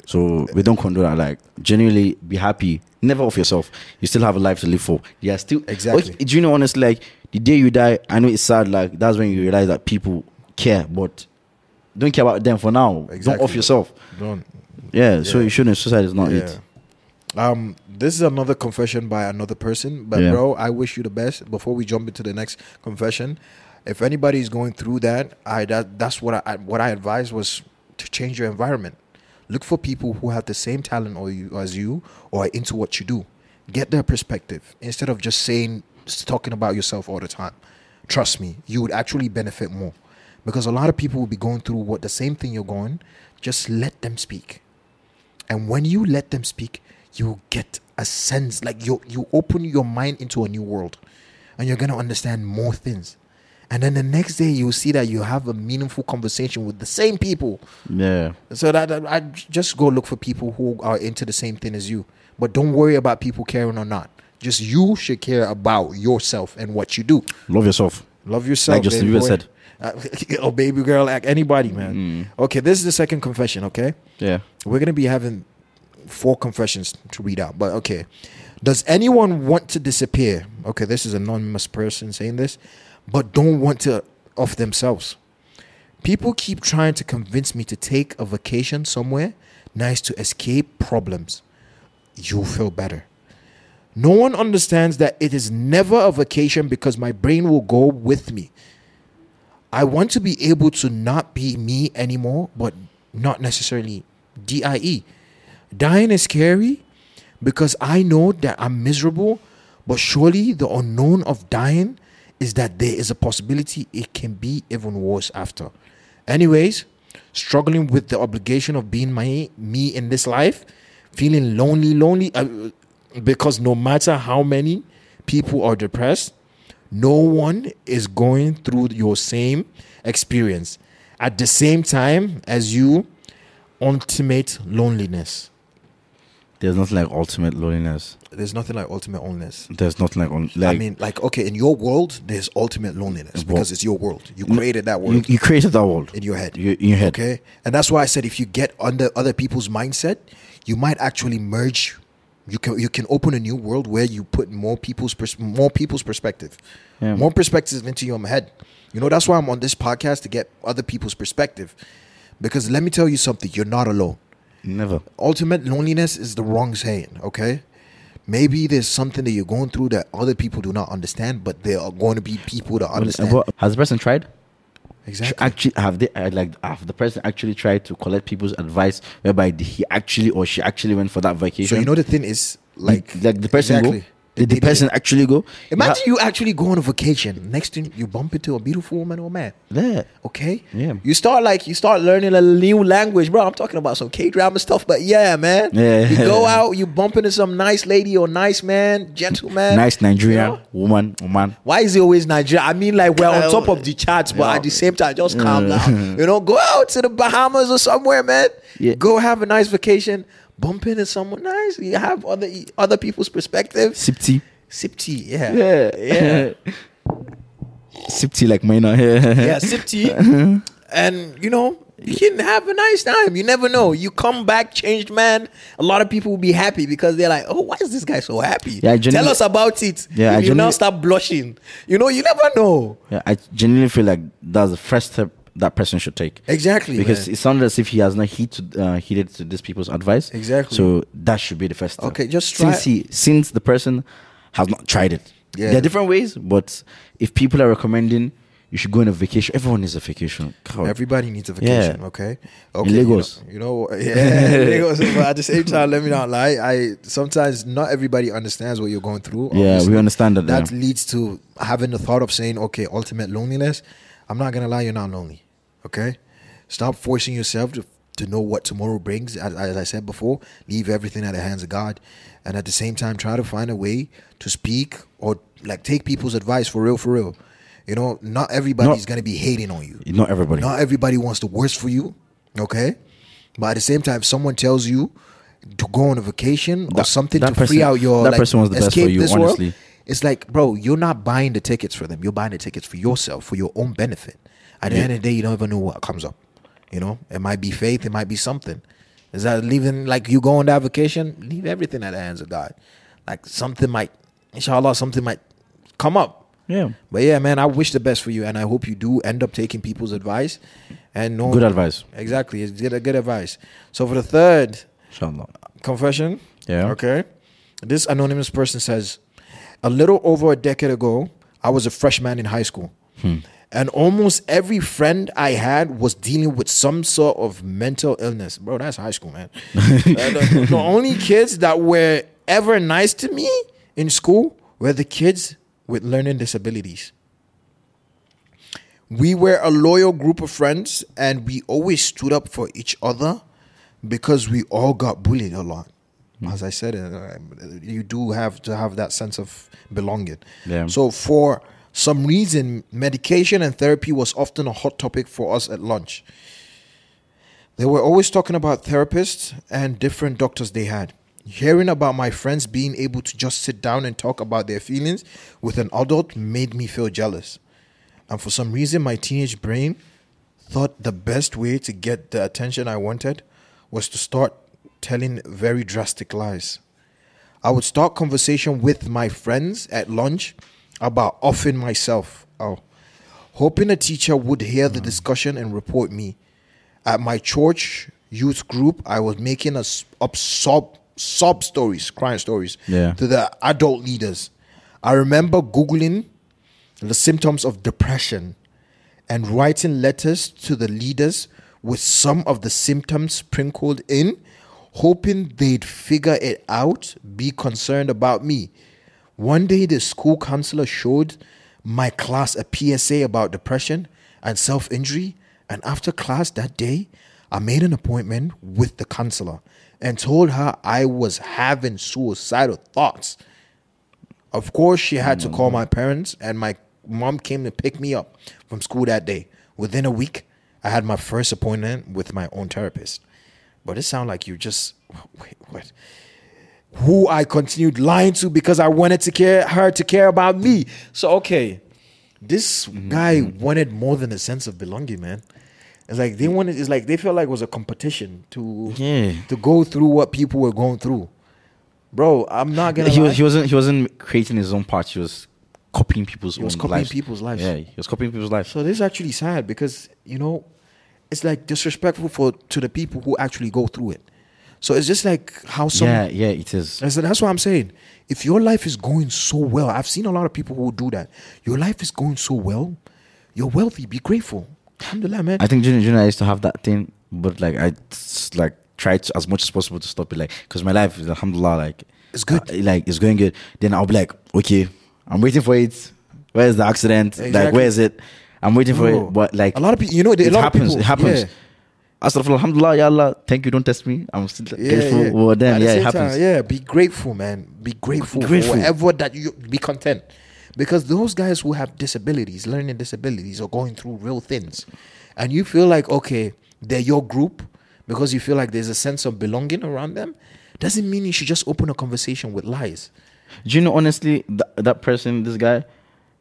So we don't condone that. Like genuinely, be happy. Never off yourself. You still have a life to live for. Yeah, still Exactly. Do you know honestly? Like the day you die, I know it's sad. Like that's when you realize that people care, but don't care about them for now. Exactly. Don't off yourself. Don't. Yeah. So you shouldn't. Suicide is not Yeah. it. Um, this is another confession by another person, but Yeah. bro, I wish you the best. Before we jump into the next confession, if anybody is going through that, I that that's what I I- what I advise was to change your environment. Look for people who have the same talent or you as you or are into what you do. Get their perspective instead of just saying talking about yourself all the time. Trust me, you would actually benefit more because a lot of people will be going through what the same thing you're going. Just let them speak. And when you let them speak, you get a sense like you you open your mind into a new world, and you're gonna understand more things. And then the next day, you'll see that you have a meaningful conversation with the same people. Yeah. So that, that I just go look for people who are into the same thing as you. But don't worry about people caring or not. Just you should care about yourself and what you do. Love yourself. Love yourself. Like Bieber boy. said. Uh, oh, baby girl, like anybody, man. Okay, this is the second confession. Okay. Yeah. We're gonna be having four confessions to read out, but okay. Does anyone want to disappear? Okay, this is an anonymous person saying this, but don't want to off themselves. People keep trying to convince me to take a vacation somewhere nice to escape problems. You'll feel better. No one understands that it is never a vacation because my brain will go with me. I want to be able to not be me anymore, but not necessarily DIE. Dying is scary because I know that I'm miserable, but surely the unknown of dying is that there is a possibility it can be even worse after. Anyways, struggling with the obligation of being my me in this life, feeling lonely, lonely, uh, because no matter how many people are depressed, no one is going through your same experience at the same time as you. Ultimate loneliness. There's nothing like ultimate loneliness. There's nothing like ultimate loneliness. There's nothing like on like I mean, like, okay, in your world, there's ultimate loneliness because it's your world. You created that you, world you created that world in your head. You- in your head. Okay. And that's why I said if you get under other people's mindset, you might actually merge. You can you can open a new world where you put more people's pers- more people's perspective, Yeah. more perspectives into your head. You know that's why I'm on this podcast to get other people's perspective, because let me tell you something: you're not alone Never. ultimate loneliness is the wrong saying, okay? Maybe there's something that you're going through that other people do not understand, but there are going to be people that understand. What- has the person tried? exactly. Actually, have they uh, like have the person actually tried to collect people's advice, whereby he actually or she actually went for that vacation? So you know the thing is, like, like the person exactly. go. Did the person actually go? Imagine you actually go on a vacation. Next thing you bump into a beautiful woman or man. Yeah. Okay. Yeah. You start like you start learning a new language, bro. I'm talking about some K drama stuff, but yeah, man. Yeah. You go out, you bump into some nice lady or nice man, gentleman. Nice Nigerian you know? woman, woman. Why is it always Nigeria? I mean, like we're on top of the charts, but yeah. at the same time, just calm down. You know, go out to the Bahamas or somewhere, man. Yeah. Go have a nice vacation. Bump into someone nice. You have other other people's perspective. Sip tea. Sip tea, yeah, Yeah. yeah, Sip tea like mine. Yeah. yeah. Sip tea, and you know. You can have a nice time. You never know. You come back changed, man. A lot of people will be happy because they're like, "Oh, why is this guy so happy? Yeah, Tell us about it." Yeah, you now start blushing, you know, you never know. Yeah, I genuinely feel like that's the first step that person should take. Exactly, Because man. it sounded as if he has not heeded, uh, heeded to these people's advice. Exactly. So that should be the first step. Okay, just try- since he since the person has not tried it. Yeah. There are different ways, but if people are recommending you should go on a vacation, everyone needs a vacation. God. Everybody needs a vacation, Yeah. okay? In Okay. Lagos. You know, you know yeah, Lagos. But at the same time, let me not lie. I sometimes not everybody understands what you're going through. Yeah, we understand that, That yeah. leads to having the thought of saying, okay, ultimate loneliness. I'm not gonna lie, you're not lonely. Okay? Stop forcing yourself to to know what tomorrow brings. As, as I said before, leave everything at the hands of God. And at the same time, try to find a way to speak or like take people's advice for real, for real. You know, not everybody's Not- gonna be hating on you. Not everybody. Not everybody wants the worst for you, okay? But at the same time, if someone tells you to go on a vacation or something that to free out your that like, person wants the best for you, this world, honestly. it's like, bro, you're not buying the tickets for them. You're buying the tickets for yourself, for your own benefit. At the end of the day, you don't even know what comes up. You know, it might be faith, it might be something. Is that leaving like you go on that vacation? Leave everything at the hands of God. Like something might, inshallah, something might come up. Yeah. But yeah, man, I wish the best for you, and I hope you do end up taking people's advice and know Good advice. Exactly, it's good, good advice. So for the third Inshallah. confession, Yeah. okay, this anonymous person says, a little over a decade ago, I was a freshman in high school, Hmm. And almost every friend I had was dealing with some sort of mental illness. Bro, that's high school, man. Uh, the, the only kids that were ever nice to me in school were the kids with learning disabilities. We were a loyal group of friends and we always stood up for each other because we all got bullied a lot. As I said, uh, you do have to have that sense of belonging. Yeah. So, for some reason, medication and therapy was often a hot topic for us at lunch. They were always talking about therapists and different doctors they had. Hearing about my friends being able to just sit down and talk about their feelings with an adult made me feel jealous. And for some reason, my teenage brain thought the best way to get the attention I wanted was to start telling very drastic lies. I would start conversation with my friends at lunch about offing myself. Oh, hoping a teacher would hear the hmm. discussion and report me. At my church youth group, I was making us up sob sob stories, crying stories Yeah. to the adult leaders. I remember googling the symptoms of depression and writing letters to the leaders with some of the symptoms sprinkled in, hoping they'd figure it out, be concerned about me. One day, the school counselor showed my class a PSA about depression and self injury, And after class that day, I made an appointment with the counselor and told her I was having suicidal thoughts. Of course, she had to call my parents, and my mom came to pick me up from school that day. Within a week, I had my first appointment with my own therapist. But it sounds like you just wait, what? Who I continued lying to because I wanted to care her to care about me. So okay, this mm-hmm. guy mm-hmm. wanted more than a sense of belonging, man. It's like they wanted. It's like they felt like it was a competition to Yeah. to go through what people were going through. Bro, I'm not gonna. he lie. was he wasn't he wasn't creating his own part. He was copying people's. He was copying lives. people's lives. Yeah, he was copying people's lives. So this is actually sad because you know, it's like disrespectful for to the people who actually go through it. So it's just like how some. yeah, yeah, it is. And so that's what I'm saying. If your life is going so well, I've seen a lot of people who do that. Your life is going so well, you're wealthy. Be grateful. Alhamdulillah, man. I think junior junior I used to have that thing, but like I like tried to, as much as possible to stop it. Like because my life is alhamdulillah like It's good. uh, like it's going good. Then I'll be like, okay, I'm waiting for it. Where's the accident? Like where is it? I'm waiting for Bro, it. But like a lot of people, you know, a it lot happens. of people, it happens. Yeah. Astaghfirullah, alhamdulillah, ya Allah, thank you, don't test me. I'm still Yeah, grateful. yeah. Well, then, At the yeah, it happens. time, yeah, be grateful, man. Be grateful, Grateful. for whatever that you be content. Because those guys who have disabilities, learning disabilities, are going through real things, and you feel like okay, they're your group because you feel like there's a sense of belonging around them. Doesn't mean you should just open a conversation with lies. Do you know, honestly, that, that person, this guy,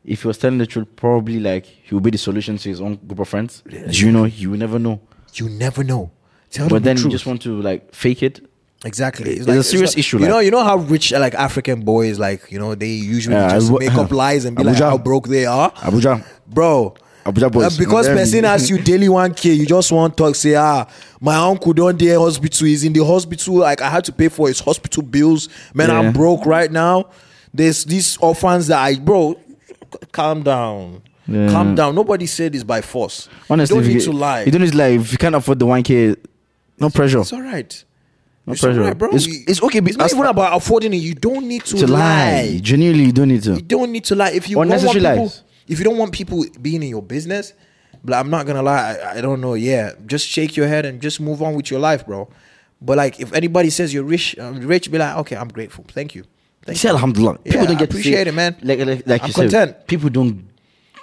if he was telling the truth, probably like he would be the solution to his own group of friends. Do you know? You will never know. You never know. Tell But then the you just want to like fake it. Exactly. It's like a serious like- issue, You like- know, you know how rich like African boys like, you know, they usually Yeah, just make up lies and be like Abuja. how broke they are. Abuja. Bro. Abuja boys. uh, because person asks you daily 1k, you just want to talk, say, ah, my uncle don't dare hospital. He's in the hospital. Like I had to pay for his hospital bills. Man, Yeah. I'm broke right now. There's these orphans that I bro, calm down. Yeah. Calm down. Nobody said this by force. Honestly, you don't need you, to lie. You don't need to lie. If you can't afford the 1K, no pressure. It's all right. No It's pressure. right, bro. It's, it's okay. It's not even about affording it. You don't need to, to lie. lie. Genuinely, you don't need to. You don't need to lie. If you don't want people, lies. if you don't want people being in your business, but I'm not gonna lie. I, I don't know. Yeah, just shake your head and just move on with your life, bro. But like, if anybody says you're rich, uh, rich, be like, okay, I'm grateful. Thank you. Thank Say you. Alhamdulillah. People Yeah, don't get to appreciate say, it, man. Like, like, like I'm you said, content. people don't.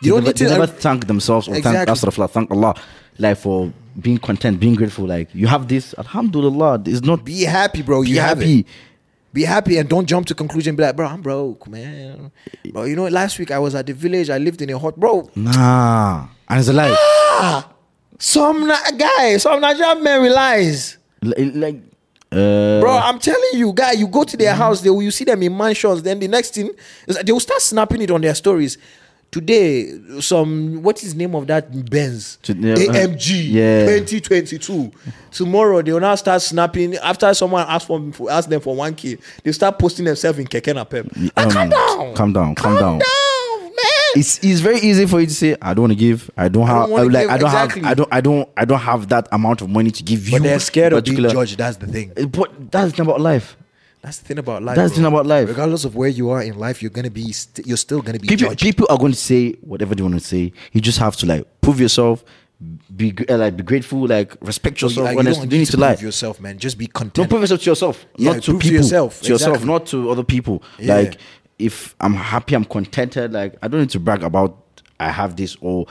You don't they need never, to- They never thank themselves or Exactly. thank Astaghfirullah, thank Allah, like for being content, being grateful. Like you have this, Alhamdulillah. It's not. Be happy, bro. Be You have happy. it. Be happy and don't jump to conclusion. Be like, bro, I'm broke, man. Bro, you know, last week I was at the village. I lived in a hot, bro. Nah, and it's a lie. Ah, Some guy, some Nigerian man relies. Li- like, uh, Bro, I'm telling you, guy, you go to their house, they will, you see them in mansions. Then the next thing is that they will start snapping it on their stories. Today, some what is the name of that Benz? Yeah, uh, AMG yeah. 2022. Tomorrow they will now start snapping after someone asks for, for ask them for one key. They start posting themselves in Keke Napep. Ah, um, calm down, calm down, calm down. down, man. it's it's very easy for you to say I don't want to give. I don't have wanna like give, I don't exactly. have I don't I don't I don't have that amount of money to give you. But they're scared of being judged. That's the thing. Uh, But that's the thing about life. That's the thing about life. That's the bro. thing about life. Regardless of where you are in life, you're gonna be. St- you're still gonna be People judged. people are going to say whatever they want to say. You just have to like prove yourself. Be uh, like be grateful. Like respect yourself. like, you honestly, don't you need to lie. prove yourself, man. Just be content. Don't prove yourself to yourself, Yeah, not to prove to people. yourself, To yourself, not to other people. Yeah. Like if I'm happy, I'm contented. Like I don't need to brag about I have this or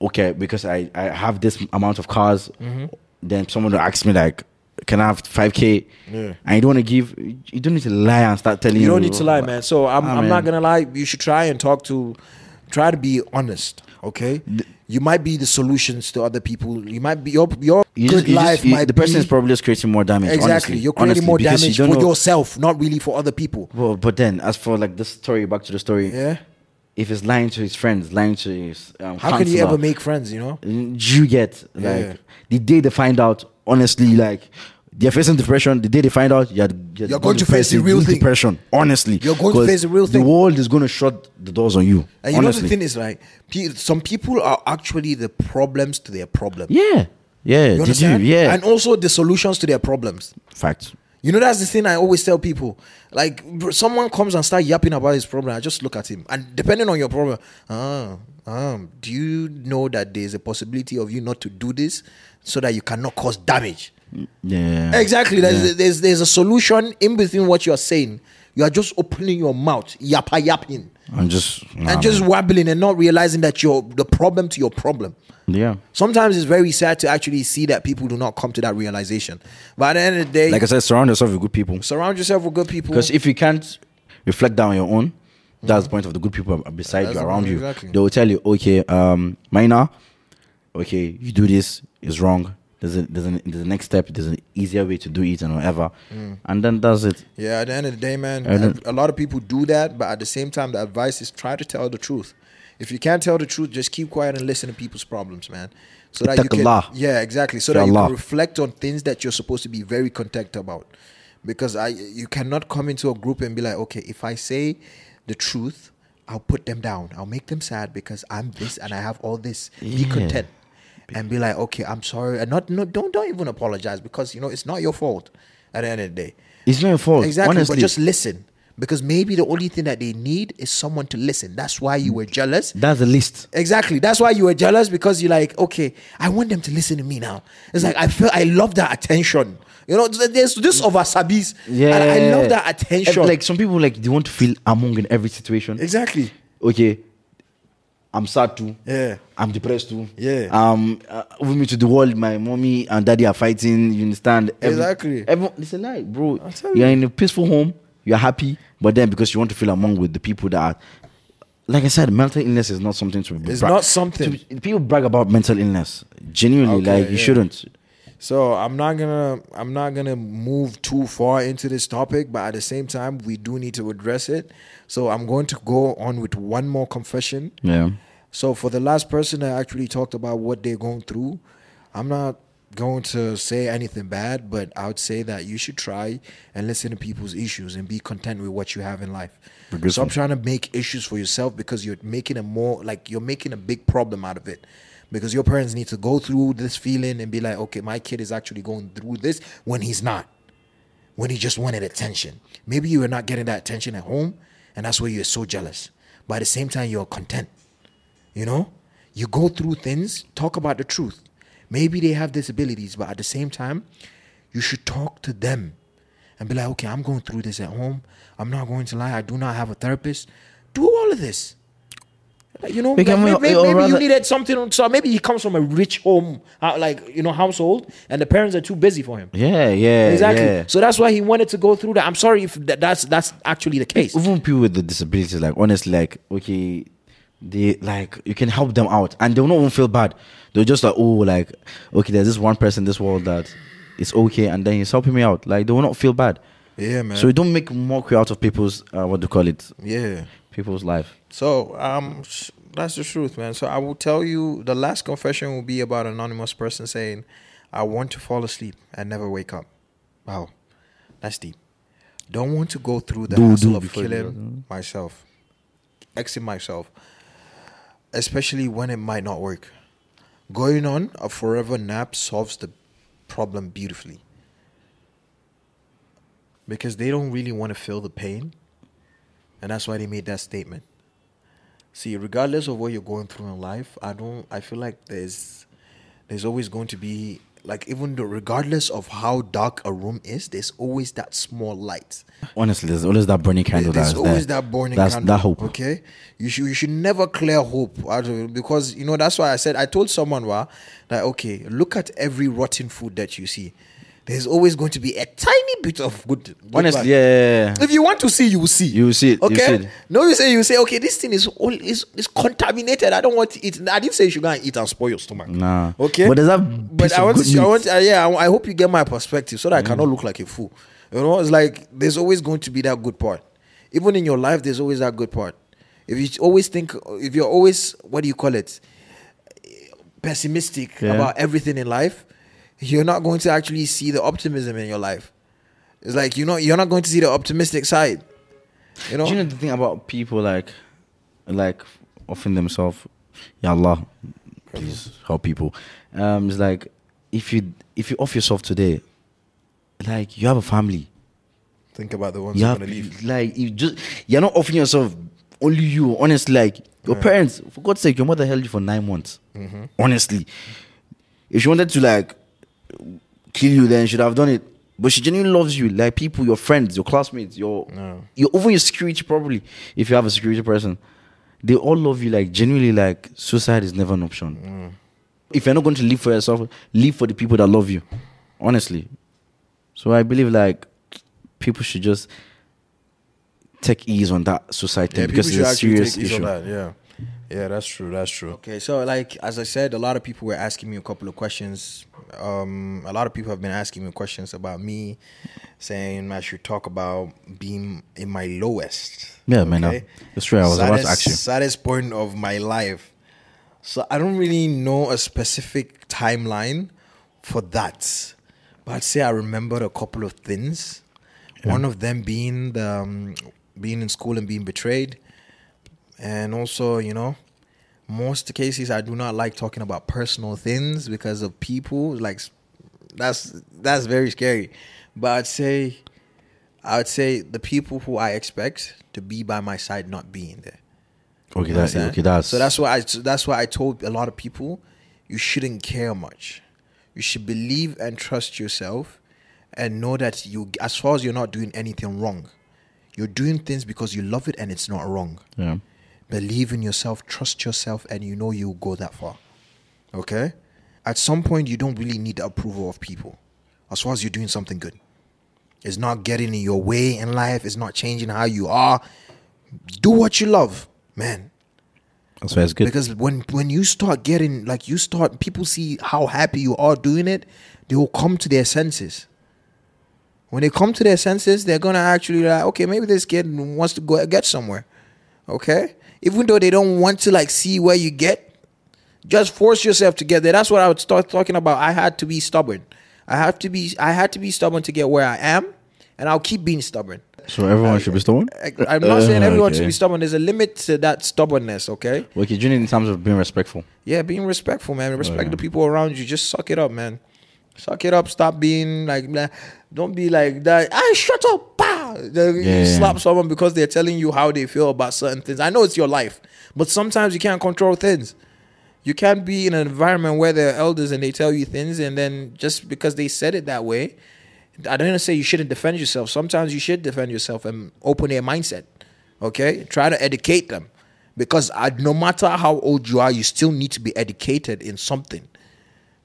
okay because I I have this amount of cars. Mm-hmm. Then someone will ask me like, "Can I have five k?" Yeah. And you don't want to give. You don't need to lie and start telling. you don't need to lie, man. So I'm, Ah, I'm not gonna lie. You should try and talk to, try to be honest. Okay, you might be the solutions to other people. You might be your your You good just- you just- life you- might the person be is probably just creating more damage. exactly. honestly. You're creating Honestly, more damage you for know- yourself, not really for other people. Well, but then as for like this story, back to the story. Yeah. If he's lying to his friends, lying to his um, How can you ever make friends? You know. you get like Yeah. the day they find out honestly like they're facing depression the day they find out you're, you're, You're going to face the real thing. depression honestly You're going to face the real thing. the world is going to shut the doors on you And you honestly know the thing is, like, some people are actually the problems to their problem. yeah yeah You did you yeah And also the solutions to their problems. fact You know, that's the thing I always tell people. Like, someone comes and start yapping about his problem, I just look at him. And depending on your problem, ah, um, do you know that there's a possibility of you not to do this so that you cannot cause damage? Yeah. Exactly. There's, there's there's a solution in between what you're saying. You are just opening your mouth, yappa yapping, I'm just. nah, and just man. wabbling and not realizing that you're the problem to your problem. Yeah. Sometimes it's very sad to actually see that people do not come to that realization. But at the end of the day, Like I said, surround yourself with good people. surround yourself with good people. Because if you can't reflect that on your own, that's the point of the good people beside That's you, around you. exactly. They will tell you, okay, um, Maina, okay, you do this is wrong. There's a there's, a there's a next step. There's an easier way to do it and whatever, Mm. and then does it. Yeah, at the end of the day, man, then- a, lot of people do that, but at the same time, the advice is try to tell the truth. If you can't tell the truth, just keep quiet and listen to people's problems, man. So that you can, Ittaqullah. yeah, exactly. So that you can reflect on things that you're supposed to be very content about. Because I, you cannot come into a group and be like, okay, if I say the truth, I'll put them down. I'll make them sad because I'm this and I have all this. Be Yeah. Content and be like, okay, I'm sorry, and not, no, don't, don't even apologize because you know it's not your fault. At the end of the day, It's not your fault. Exactly, honestly. but just listen. Because maybe the only thing that they need is someone to listen. That's why you were jealous. that's the list. Exactly. That's why you were jealous because you're like, okay, I want them to listen to me now. It's like I feel I love that attention. You know, there's this of Asabis. Yeah, And I love that attention. Like some people, like they want to feel among in every situation. exactly. okay, I'm sad too. Yeah. I'm depressed too. Yeah. Um, uh, with me to the world, my mommy and daddy are fighting. You understand? Exactly. Everyone, it's a lie, bro. You're you. in a peaceful home. You're happy, but then because you want to feel among with the people that are. Like I said, mental illness is not something to be. It's not something. to- people brag about mental illness. Genuinely, Okay, like you yeah. shouldn't. So I'm not gonna I'm not gonna move too far into this topic, but at the same time we do need to address it. So I'm going to go on with one more confession. Yeah. So for the last person that actually talked about what they're going through, I'm not going to say anything bad, but I would say that you should try and listen to people's issues and be content with what you have in life. Stop trying to make issues for yourself because you're making a more like you're making a big problem out of it. Because your parents need to go through this feeling and be like, okay, my kid is actually going through this when he's not when he just wanted attention. Maybe you were not getting that attention at home, and that's why you're so jealous. But at the same time, you're content. You know, you go through things, talk about the truth. Maybe they have disabilities, but at the same time, you should talk to them and be like, okay, I'm going through this at home. I'm not going to lie. I do not have a therapist. Do all of this. Like, You know, We like, can- maybe, maybe, maybe you needed something. So maybe he comes from a rich home, uh, like you know, household, and the parents are too busy for him. Yeah, yeah, Exactly. yeah. So that's why he wanted to go through that. I'm sorry if that, that's that's actually the case. even people with the disabilities, like honestly, like okay, they like you can help them out, and they'll not even feel bad. They're just like, oh, like okay, there's this one person in this world that is okay, and then he's helping me out. Like they will not feel bad. Yeah, man. So you don't make mockery out of people's uh, what do you call it? yeah. People's life. So um, that's the truth, man. So I will tell you the last confession will be about an anonymous person saying, "I want to fall asleep and never wake up." Wow, that's deep. Don't want to go through the Do- hassle do of before you do killing myself, exing myself, especially when it might not work. Going on a forever nap solves the problem beautifully because they don't really want to feel the pain, and that's why they made that statement. See, regardless of what you're going through in life, I don't. I feel like there's there's always going to be like even though regardless of how dark a room is, there's always that small light. Honestly, there's always that burning candle. There's always there. that burning That's candle. that hope. Okay, you should you should never clear hope out of it because you know that's why I said I told someone wa, that okay, look at every rotten food that you see. There's always going to be a tiny bit of good. good Honestly, one. yeah, yeah, yeah. If you want to see, you will see. You will see it, you Okay. see it. No, you say you say okay. This thing is all is is contaminated. I don't want to eat. I didn't say you should go and eat and spoil your stomach. Nah. Okay. But there's that But I want to. I want. Uh, yeah. I, I hope you get my perspective so that I Mm. cannot look like a fool. You know, it's like there's always going to be that good part. Even in your life, there's always that good part. If you always think, if you're always, what do you call it, pessimistic Yeah. about everything in life, you're not going to actually see the optimism in your life. It's like you know, you're not going to see the optimistic side. You know, Do you know the thing about people like, like offering themselves? Ya Allah, please help people. Um, it's like if you if you off yourself today, like you have a family, Think about the ones you are gonna leave. like you just you're not offering yourself only you. Honestly, like your parents, for God's sake, your mother held you for nine months. Mm-hmm. Honestly, if she wanted to like kill you, then she'd have done it. But she genuinely loves you, like people, your friends, your classmates, your your over your security probably. If you have a security person, they all love you. Like genuinely, like suicide is never an option. Mm. If you're not going to live for yourself, live for the people that love you. Honestly, so I believe like people should just take ease on that suicide thing because it's a serious take ease on issue. that. Yeah, yeah, that's true. That's true. Okay, so like as I said, a lot of people were asking me a couple of questions. Um, a lot of people have been asking me questions about me, saying I should talk about being in my lowest. Yeah, man, uh, that's true. I was about to ask you. Saddest point of my life. So I don't really know a specific timeline for that, but I'd say I remembered a couple of things. One of them being the um, being in school and being betrayed, and also you know most cases I do not like talking about personal things because of people like that's that's very scary. But I'd say I would say the people who I expect to be by my side not being there. Okay, that's okay, that's so that's why I that's why I told a lot of people you shouldn't care much. You should believe and trust yourself and know that you as far as you're not doing anything wrong. You're doing things because you love it and it's not wrong. yeah. Believe in yourself, trust yourself, and you know you'll go that far. Okay? At some point, you don't really need the approval of people as far as you're doing something good. It's not getting in your way in life, it's not changing how you are. Do what you love, man. That's why it's good. Because when when you start getting like you start people see how happy you are doing it, they will come to their senses. When they come to their senses, they're gonna actually like, okay, maybe this kid wants to go get somewhere. Okay? Even though they don't want to like see where you get, just force yourself to get there. That's what I would start talking about. I had to be stubborn. I have to be I had to be stubborn to get where I am, and I'll keep being stubborn. so everyone should be stubborn. I, I'm not saying Uh, everyone should be stubborn. There's a limit to that stubbornness, okay? Okay, do you need in terms of being respectful? Yeah, being respectful, man. Respect the people around you. Just suck it up, man. Suck it up. Stop being like, don't be like that. I shut up. Bah! You Yeah. slap someone because they're telling you how they feel about certain things. I know it's your life, but sometimes you can't control things. You can't be in an environment where there are elders and they tell you things, and then just because they said it that way, I don't even say you shouldn't defend yourself. Sometimes you should defend yourself and open their mindset. Okay, try to educate them, because I, no matter how old you are, you still need to be educated in something,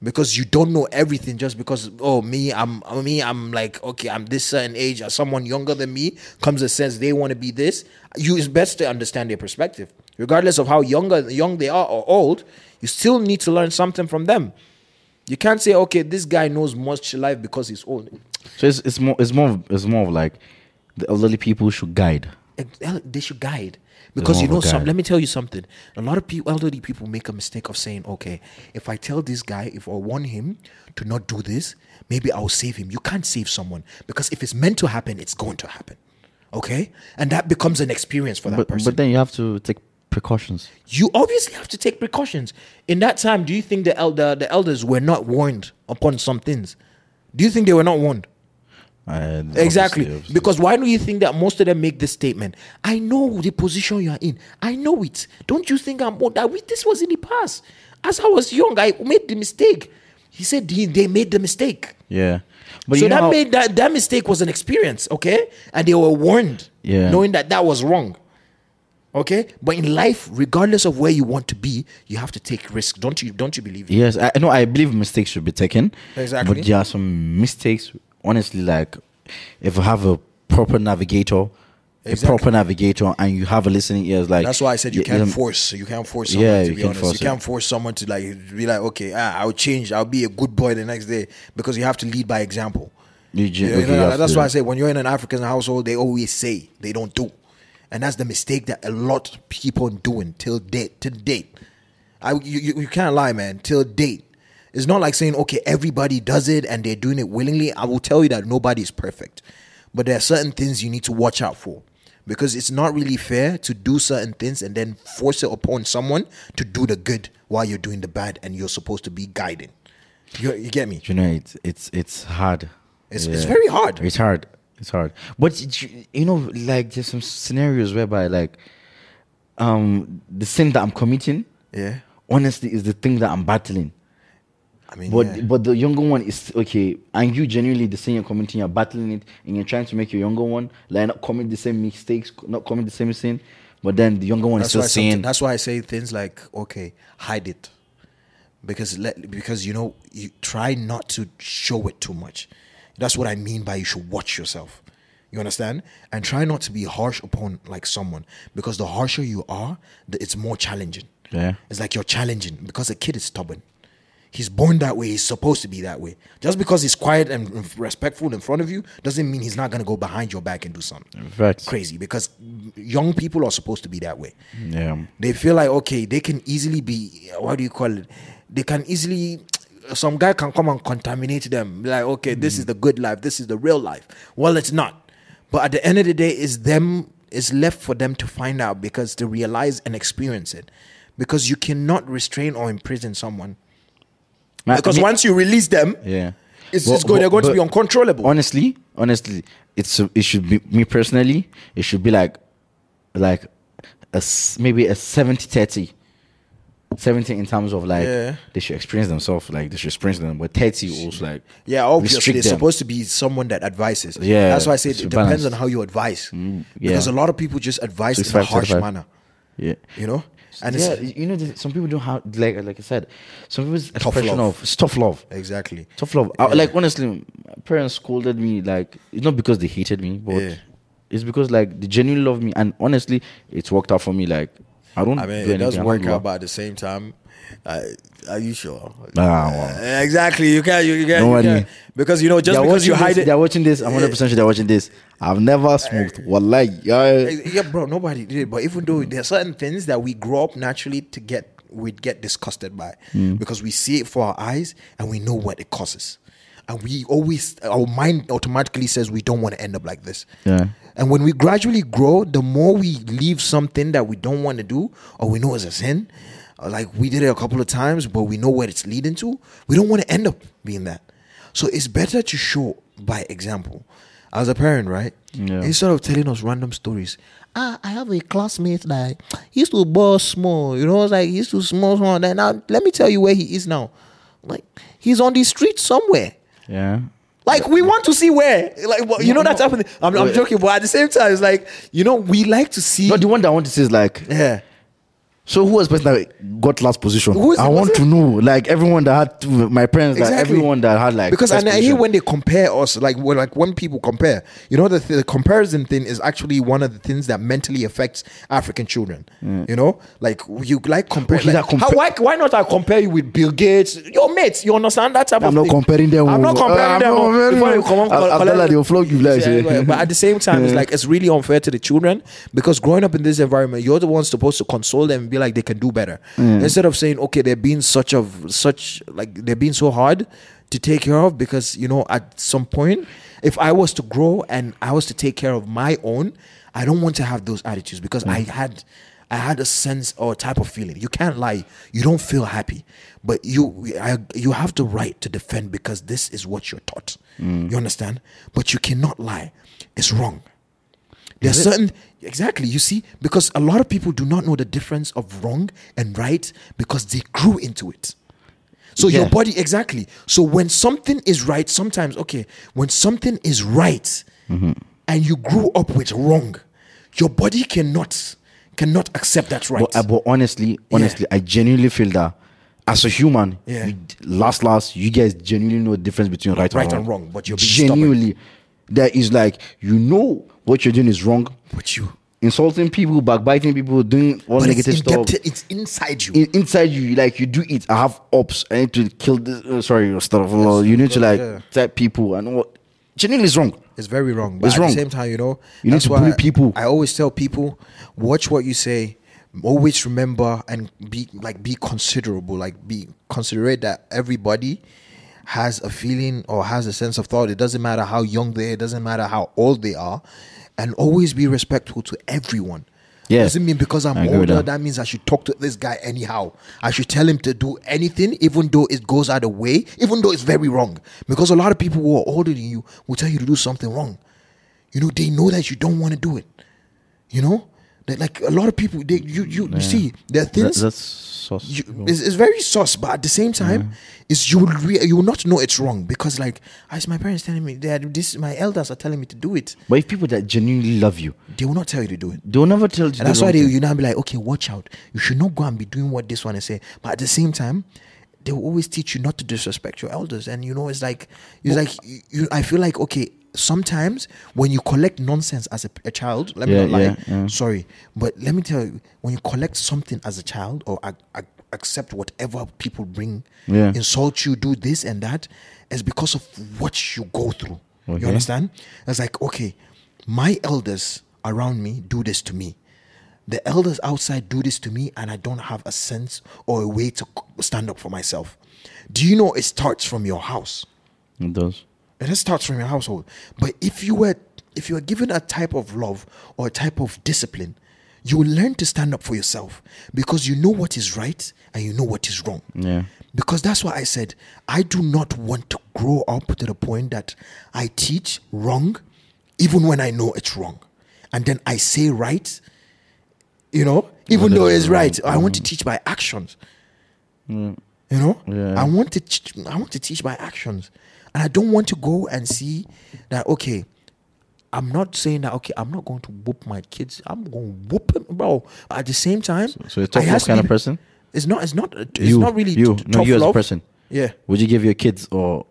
because you don't know everything. Just because oh me, I'm me, I'm like okay, I'm this certain age. Or someone younger than me comes and says they want to be this. You it's best to understand their perspective, regardless of how younger young they are or old. You still need to learn something from them. You can't say, okay, this guy knows much life because he's old. So it's it's more it's more it's more of like the elderly people should guide. Uh, they should guide. Because you know some let me tell you something. A lot of people elderly people make a mistake of saying, Okay, if I tell this guy, if I warn him to not do this, maybe I'll save him. You can't save someone because if it's meant to happen, it's going to happen. Okay? And that becomes an experience for that But person. but then you have to take precautions. you obviously have to take precautions. In that time, do you think the elder the elders were not warned upon some things? Do you think they were not warned? Uh, Exactly. obviously, obviously. Because why do you think that most of them make this statement? I know the position you are in. I know it. Don't you think I'm old? That we, this was in the past. As I was young, I made the mistake. He said he, they made the mistake. yeah, but so you know that how- made that that mistake was an experience, okay? And they were warned, Yeah. knowing that that was wrong. Okay, but in life, regardless of where you want to be, you have to take risks. Don't you? Don't you believe? it? Yes, I know. I believe mistakes should be taken. Exactly. But there are some mistakes. Honestly, like if you have a proper navigator, a proper navigator, and you have a listening ears, like That's why I said you can't force. You can't force someone Yeah, to you be can't honest. force you can't force someone to like be like, okay, ah, I'll change. I'll be a good boy the next day because you have to lead by example. You, You know, okay, you know, that's why I say when you're in an African household, they always say they don't do, and that's the mistake that a lot of people doing till date. Till date, I you, you, you can't lie, man. Till date, it's not like saying okay, everybody does it and they're doing it willingly. I will tell you that nobody is perfect, but there are certain things you need to watch out for. Because it's not really fair to do certain things and then force it upon someone to do the good while you're doing the bad and you're supposed to be guiding. You, you get me? you know, it's it's it's hard. It's- it's very hard. It's hard. It's hard, but you- you know, like there's some scenarios whereby like, um, the sin that I'm committing, Yeah. honestly, is the thing that I'm battling. I mean, But yeah. but the younger one is okay, and you genuinely the senior you're you're battling it, and you're trying to make your younger one like not commit the same mistakes, not commit the same sin. But then the younger one that's is still saying, that's why I say things like, okay, hide it, because let because you know you try not to show it too much. That's what I mean by you should watch yourself. You understand? And try not to be harsh upon like someone because the harsher you are, the, it's more challenging. Yeah. It's like you're challenging because a kid is stubborn. He's born that way. He's supposed to be that way. Just because he's quiet and respectful in front of you doesn't mean he's not gonna go behind your back and do something Facts. crazy. Because young people are supposed to be that way. yeah, They feel like okay, they can easily be. What do you call it? They can easily. Some guy can come and contaminate them. Like okay, this mm. is the good life. This is the real life. Well, it's not. But at the end of the day, it's them. It's left for them to find out because to realize and experience it. Because you cannot restrain or imprison someone. Man, Because me- once you release them, yeah, it's, But- it's going, they're going to be uncontrollable. honestly, honestly, it's it should be me personally. It should be like, like, a maybe a 70-30. 70 in terms of like Yeah. they should experience themselves, like they should experience them, but 30 also like Yeah, obviously, it's them. supposed to be someone that advises. Yeah, that's why I say it depends on how you advise. Mm, yeah. Because a lot of people just advise in a harsh 35. manner. yeah. You know, and yeah, you know, some people don't have like like I said, some people's Tough expression love. of it's tough love. exactly. Tough love. I- like honestly, my parents scolded me. Like it's not because they hated me, but Yeah. it's because like they genuinely love me, and honestly, it's worked out for me. Like I don't. I mean, do it does work out, but at the same time, uh, are you sure? Ah, well. Uh, exactly. You can't. You, you can't. Don't you can't. Because you know, just because you hide this, it. They're watching this. I'm 100 percent sure they're watching this. I've never smoked. Wallahi. Yeah. Yeah, bro. Nobody did. But even though there are certain things that we grow up naturally to get, we get disgusted by Hmm. because we see it for our eyes and we know what it causes, and we always our mind automatically says we don't want to end up like this. Yeah. And when we gradually grow, the more we leave something that we don't want to do or we know is a sin, like we did it a couple of times, but we know where it's leading to, we don't want to end up being that. So it's better to show by example. As a parent, right? Yeah. Instead of telling us random stories. Ah, I have a classmate that he used to boss small, you know, like he used to small, small. Then now let me tell you where he is now. Like he's on the street somewhere. Yeah. Like we want to see where, like well, you know that's happening. I'm, I'm joking, but at the same time, it's like you know we like to see. No, the one that I want to see is like, yeah, so who was the person that got last position? Who is- I want it? to know. Like everyone that had to, my parents, like everyone that had like because and uh, I hear when they compare us, like when like when people compare, you know, the, th- the comparison thing is actually one of the things that mentally affects African children. Mm. You know, like you like compare. Okay, like, compa- how, why why not I compare you with Bill Gates, your mates? You understand that type I'm of not thing? comparing them. I'm not oh. comparing I'm them. not oh. comparing Before you come on, I'll- I'll tell they'll flog you, like, Yeah, yeah. but at the same time, it's like it's really unfair to the children because growing up in this environment, you're the ones supposed to console them be like they can do better mm. instead of saying, okay, they're being such of such like they're being so hard to take care of because you know at some point, if I was to grow and I was to take care of my own, I don't want to have those attitudes because mm. I had. I had a sense or type of feeling. You can't lie. You don't feel happy, but you I, you have the right to defend because this is what you're taught. Mm. You understand? But you cannot lie. It's wrong. There's certain exactly you see because a lot of people do not know the difference of wrong and right because they grew into it. So your body exactly. So when something is right, sometimes okay, when something is right and you grew up with wrong, your body cannot cannot accept that right. But, uh, but honestly, honestly, I genuinely feel that as a human, Yeah. you, last last, you guys genuinely know the difference between right, Right and wrong. and wrong, but you're being stubborn. genuinely. There is like you know what you're doing is wrong. but you Insulting people, backbiting people, doing all but negative it's, stuff. it's inside you. in, inside you, like you do it. I have ops. I need to kill this. Uh, sorry, stuff. you need to like yeah. tap people and what. Genuinely is wrong. It's very wrong. But It's at wrong. the same time, you know, You need to bully people. I always tell people, watch what you say. Always remember and be like be considerable. Like be considerate that everybody has a feeling or has a sense of thought. It doesn't matter how young they are. It doesn't matter how old they are, and always be respectful to everyone. Yeah. Doesn't mean because I'm I agree with older that. that means I should talk to this guy anyhow. I should tell him to do anything, even though it goes out of the way, even though it's very wrong. Because a lot of people who are older than you will tell you to do something wrong. you know, they know that you don't want to do it. You know, That, like a lot of people, they you you, you see there are That, things that's sauce. you, it's, it's very sauce, but at the same time, is you will re- you will not know it's wrong because like as my parents telling me that this my elders are telling me to do it, But if people that genuinely love you, they will not tell you to do it. they will never tell you. And that's why they you now be like, okay, watch out. You should not go and be doing what this one is saying. But at the same time, they will always teach you not to disrespect your elders. And you know, it's like it's like you, you I feel like okay, sometimes when you collect nonsense as a, a child, let me Yeah, not lie, yeah, yeah. sorry, but let me tell you, when you collect something as a child or ac- ac- accept whatever people bring, insult you, do this and that, it's because of what you go through. Okay. You understand? It's like, okay, my elders around me do this to me. The elders outside do this to me, and I don't have a sense or a way to stand up for myself. Do you know it starts from your house? It does. It starts from your household. But if you were if you are given a type of love or a type of discipline, you will learn to stand up for yourself because you know what is right and you know what is wrong. Yeah. Because that's why I said I do not want to grow up to the point that I teach wrong, even when I know it's wrong, and then I say right. You know, even though it's right. I want to teach by actions. You know, Yeah. I want to I want to teach by actions, and I don't want to go and see that. Okay, I'm not saying that. Okay, I'm not going to whoop my kids. I'm going to whoop them, bro. At the same time, So you're tough love kind of person. It's not. It's not. It's you, not really you. t- no, tough you as a person. Yeah, Would you give your kids or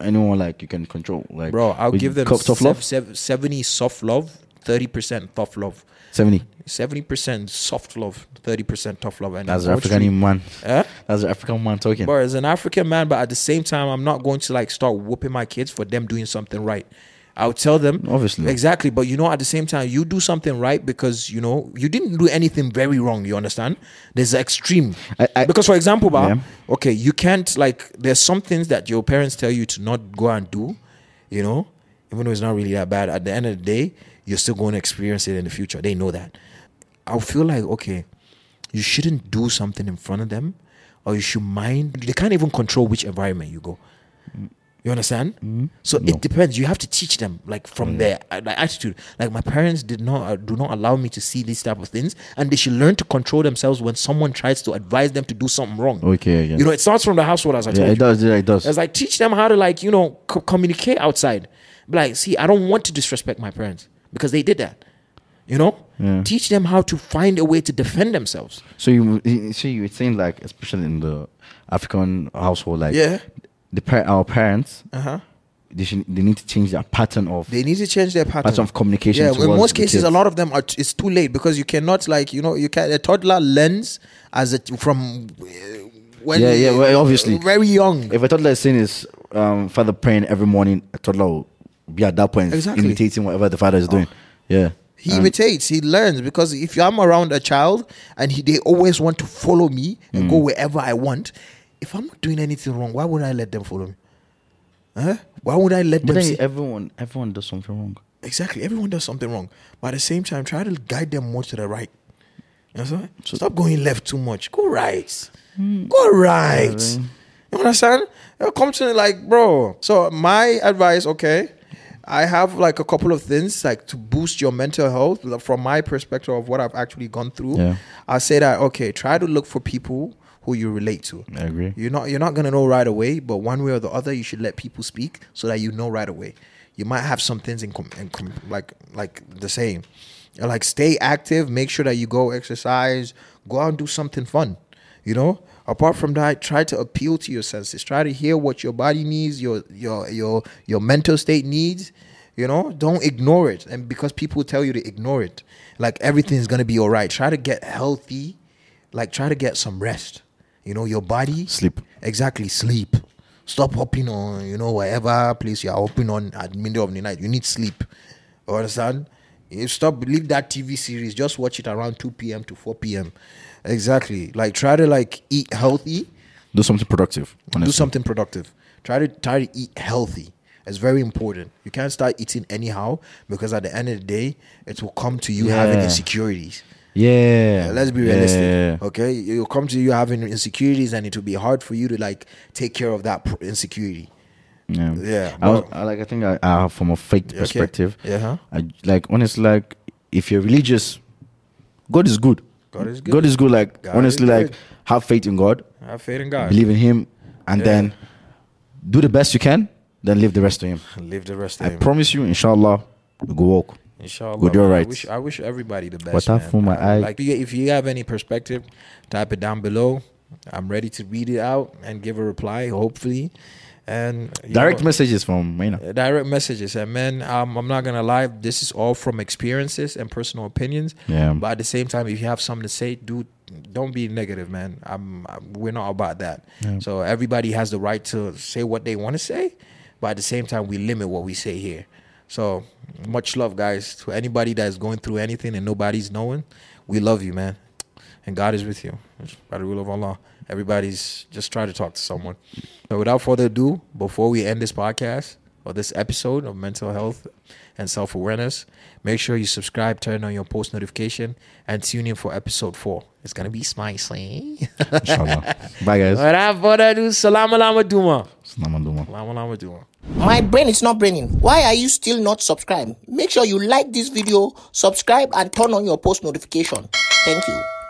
anyone like you can control? Like, bro. I'll give them tough love. sev- sev- seventy soft love, thirty percent tough love. Seventy. Seventy percent soft love, thirty percent tough love, and That's an African man. Huh? That's an African man talking. But as an African man, but at the same time, I'm not going to like start whooping my kids for them doing something right. I'll tell them Obviously. exactly, but you know, at the same time, you do something right because you know you didn't do anything very wrong. You understand? There's an extreme I- I- because, for example, ba, Yeah. okay, you can't like. There's some things that your parents tell you to not go and do. You know, even though it's not really that bad. At the end of the day, you're still going to experience it in the future. They know that. I feel like okay, you shouldn't do something in front of them, or you should mind. They can't even control which environment you go. You understand? So No. it depends. You have to teach them, like from their uh, like, attitude. Like my parents did not uh, do not allow me to see these type of things, and they should learn to control themselves when someone tries to advise them to do something wrong. Okay, yeah. You know, it starts from the household, as I yeah, told it you. does. Yeah, it does. It's like teach them how to like you know co- communicate outside. Like, see, I don't want to disrespect my parents because they did that. You know, Yeah. teach them how to find a way to defend themselves. So you, so you, it seems like, especially in the African household, like Yeah. the par- our parents, Uh huh. they should, they need to change their pattern of They need to change their pattern. pattern of communication. Yeah, in most cases, a lot of them are. It's too late because you cannot like you know you can a toddler learns as a from uh, when Yeah, yeah, well, obviously. very young. If a toddler is saying his um, father praying every morning, a toddler will be at that point Exactly. imitating whatever the father is doing. Yeah. He And- imitates, he learns because if I'm around a child and he, they always want to follow me and Mm. go wherever I want, if I'm not doing anything wrong, why would I let them follow me? Huh? Why would I let But them? then see- everyone, everyone does something wrong. exactly, everyone does something wrong, but at the same time, try to guide them more to the right. You know what I'm saying? Stop going left too much. Go right. Go right. You understand? Come to me like, bro. So my advice, okay, I have like a couple of things like to boost your mental health like, from my perspective of what I've actually gone through. Yeah. I say that okay, try to look for people who you relate to. I agree. You're not you're not gonna know right away, but one way or the other, you should let people speak so that you know right away. You might have some things in, com- in com- like like the same. Like stay active, make sure that you go exercise, go out and do something fun. You know. Apart from that, try to appeal to your senses. Try to hear what your body needs, your your your your mental state needs. You know, don't ignore it. And because people tell you to ignore it, like everything's gonna be all right. Try to get healthy. Like try to get some rest. You know, your body Sleep. Exactly, sleep. Stop hopping on, you know, whatever place you're hopping on at middle of the night. You need sleep. You understand? You stop leave that TV series. Just watch it around 2 p.m. to 4 p.m. Exactly. Like try to like eat healthy. Do something productive. Honestly. Do something productive. Try to try to eat healthy. It's very important. You can't start eating anyhow because at the end of the day, it will come to you having insecurities. Yeah. Let's be realistic. Yeah. Okay, it'll come to you having insecurities, and it will be hard for you to like take care of that insecurity. Yeah, Yeah, I, was, I like. I think I, I from a faith Okay. perspective. Yeah? I like honestly like if you're religious, God is good. God is good. God is good. Like God honestly, like have faith in God, Have faith in God. believe in Him, and Yeah. then do the best you can. Then leave the rest to Him. Live the rest I him. promise you, inshallah, we go walk. Inshallah. Good, you're man. I right. wish, I wish everybody the best. What for my eye? Like, if you have any perspective, type it down below. I'm ready to read it out and give a reply, hopefully. And Direct know, messages from Maina. uh, direct messages. And man, um, I'm not gonna lie. This is all from experiences and personal opinions. Yeah. But at the same time, if you have something to say, do don't be negative, man. I'm, I'm we're not about that. So everybody has the right to say what they want to say, but at the same time, we limit what we say here. So much love, guys, to anybody that is going through anything and nobody's knowing. We love you, man, and God is with you. By the will of Allah, everybody's just try to talk to someone. So without further ado, before we end this podcast or this episode of mental health and self awareness, make sure you subscribe, turn on your post notification, and tune in for episode four. It's gonna be spicy. Inshallah. Bye guys. Without further ado, salam alaikum duma. Salaam alaikum. Salam alaikum duma. My brain is not braining. Why are you still not subscribed? Make sure you like this video, subscribe, and turn on your post notification. Thank you.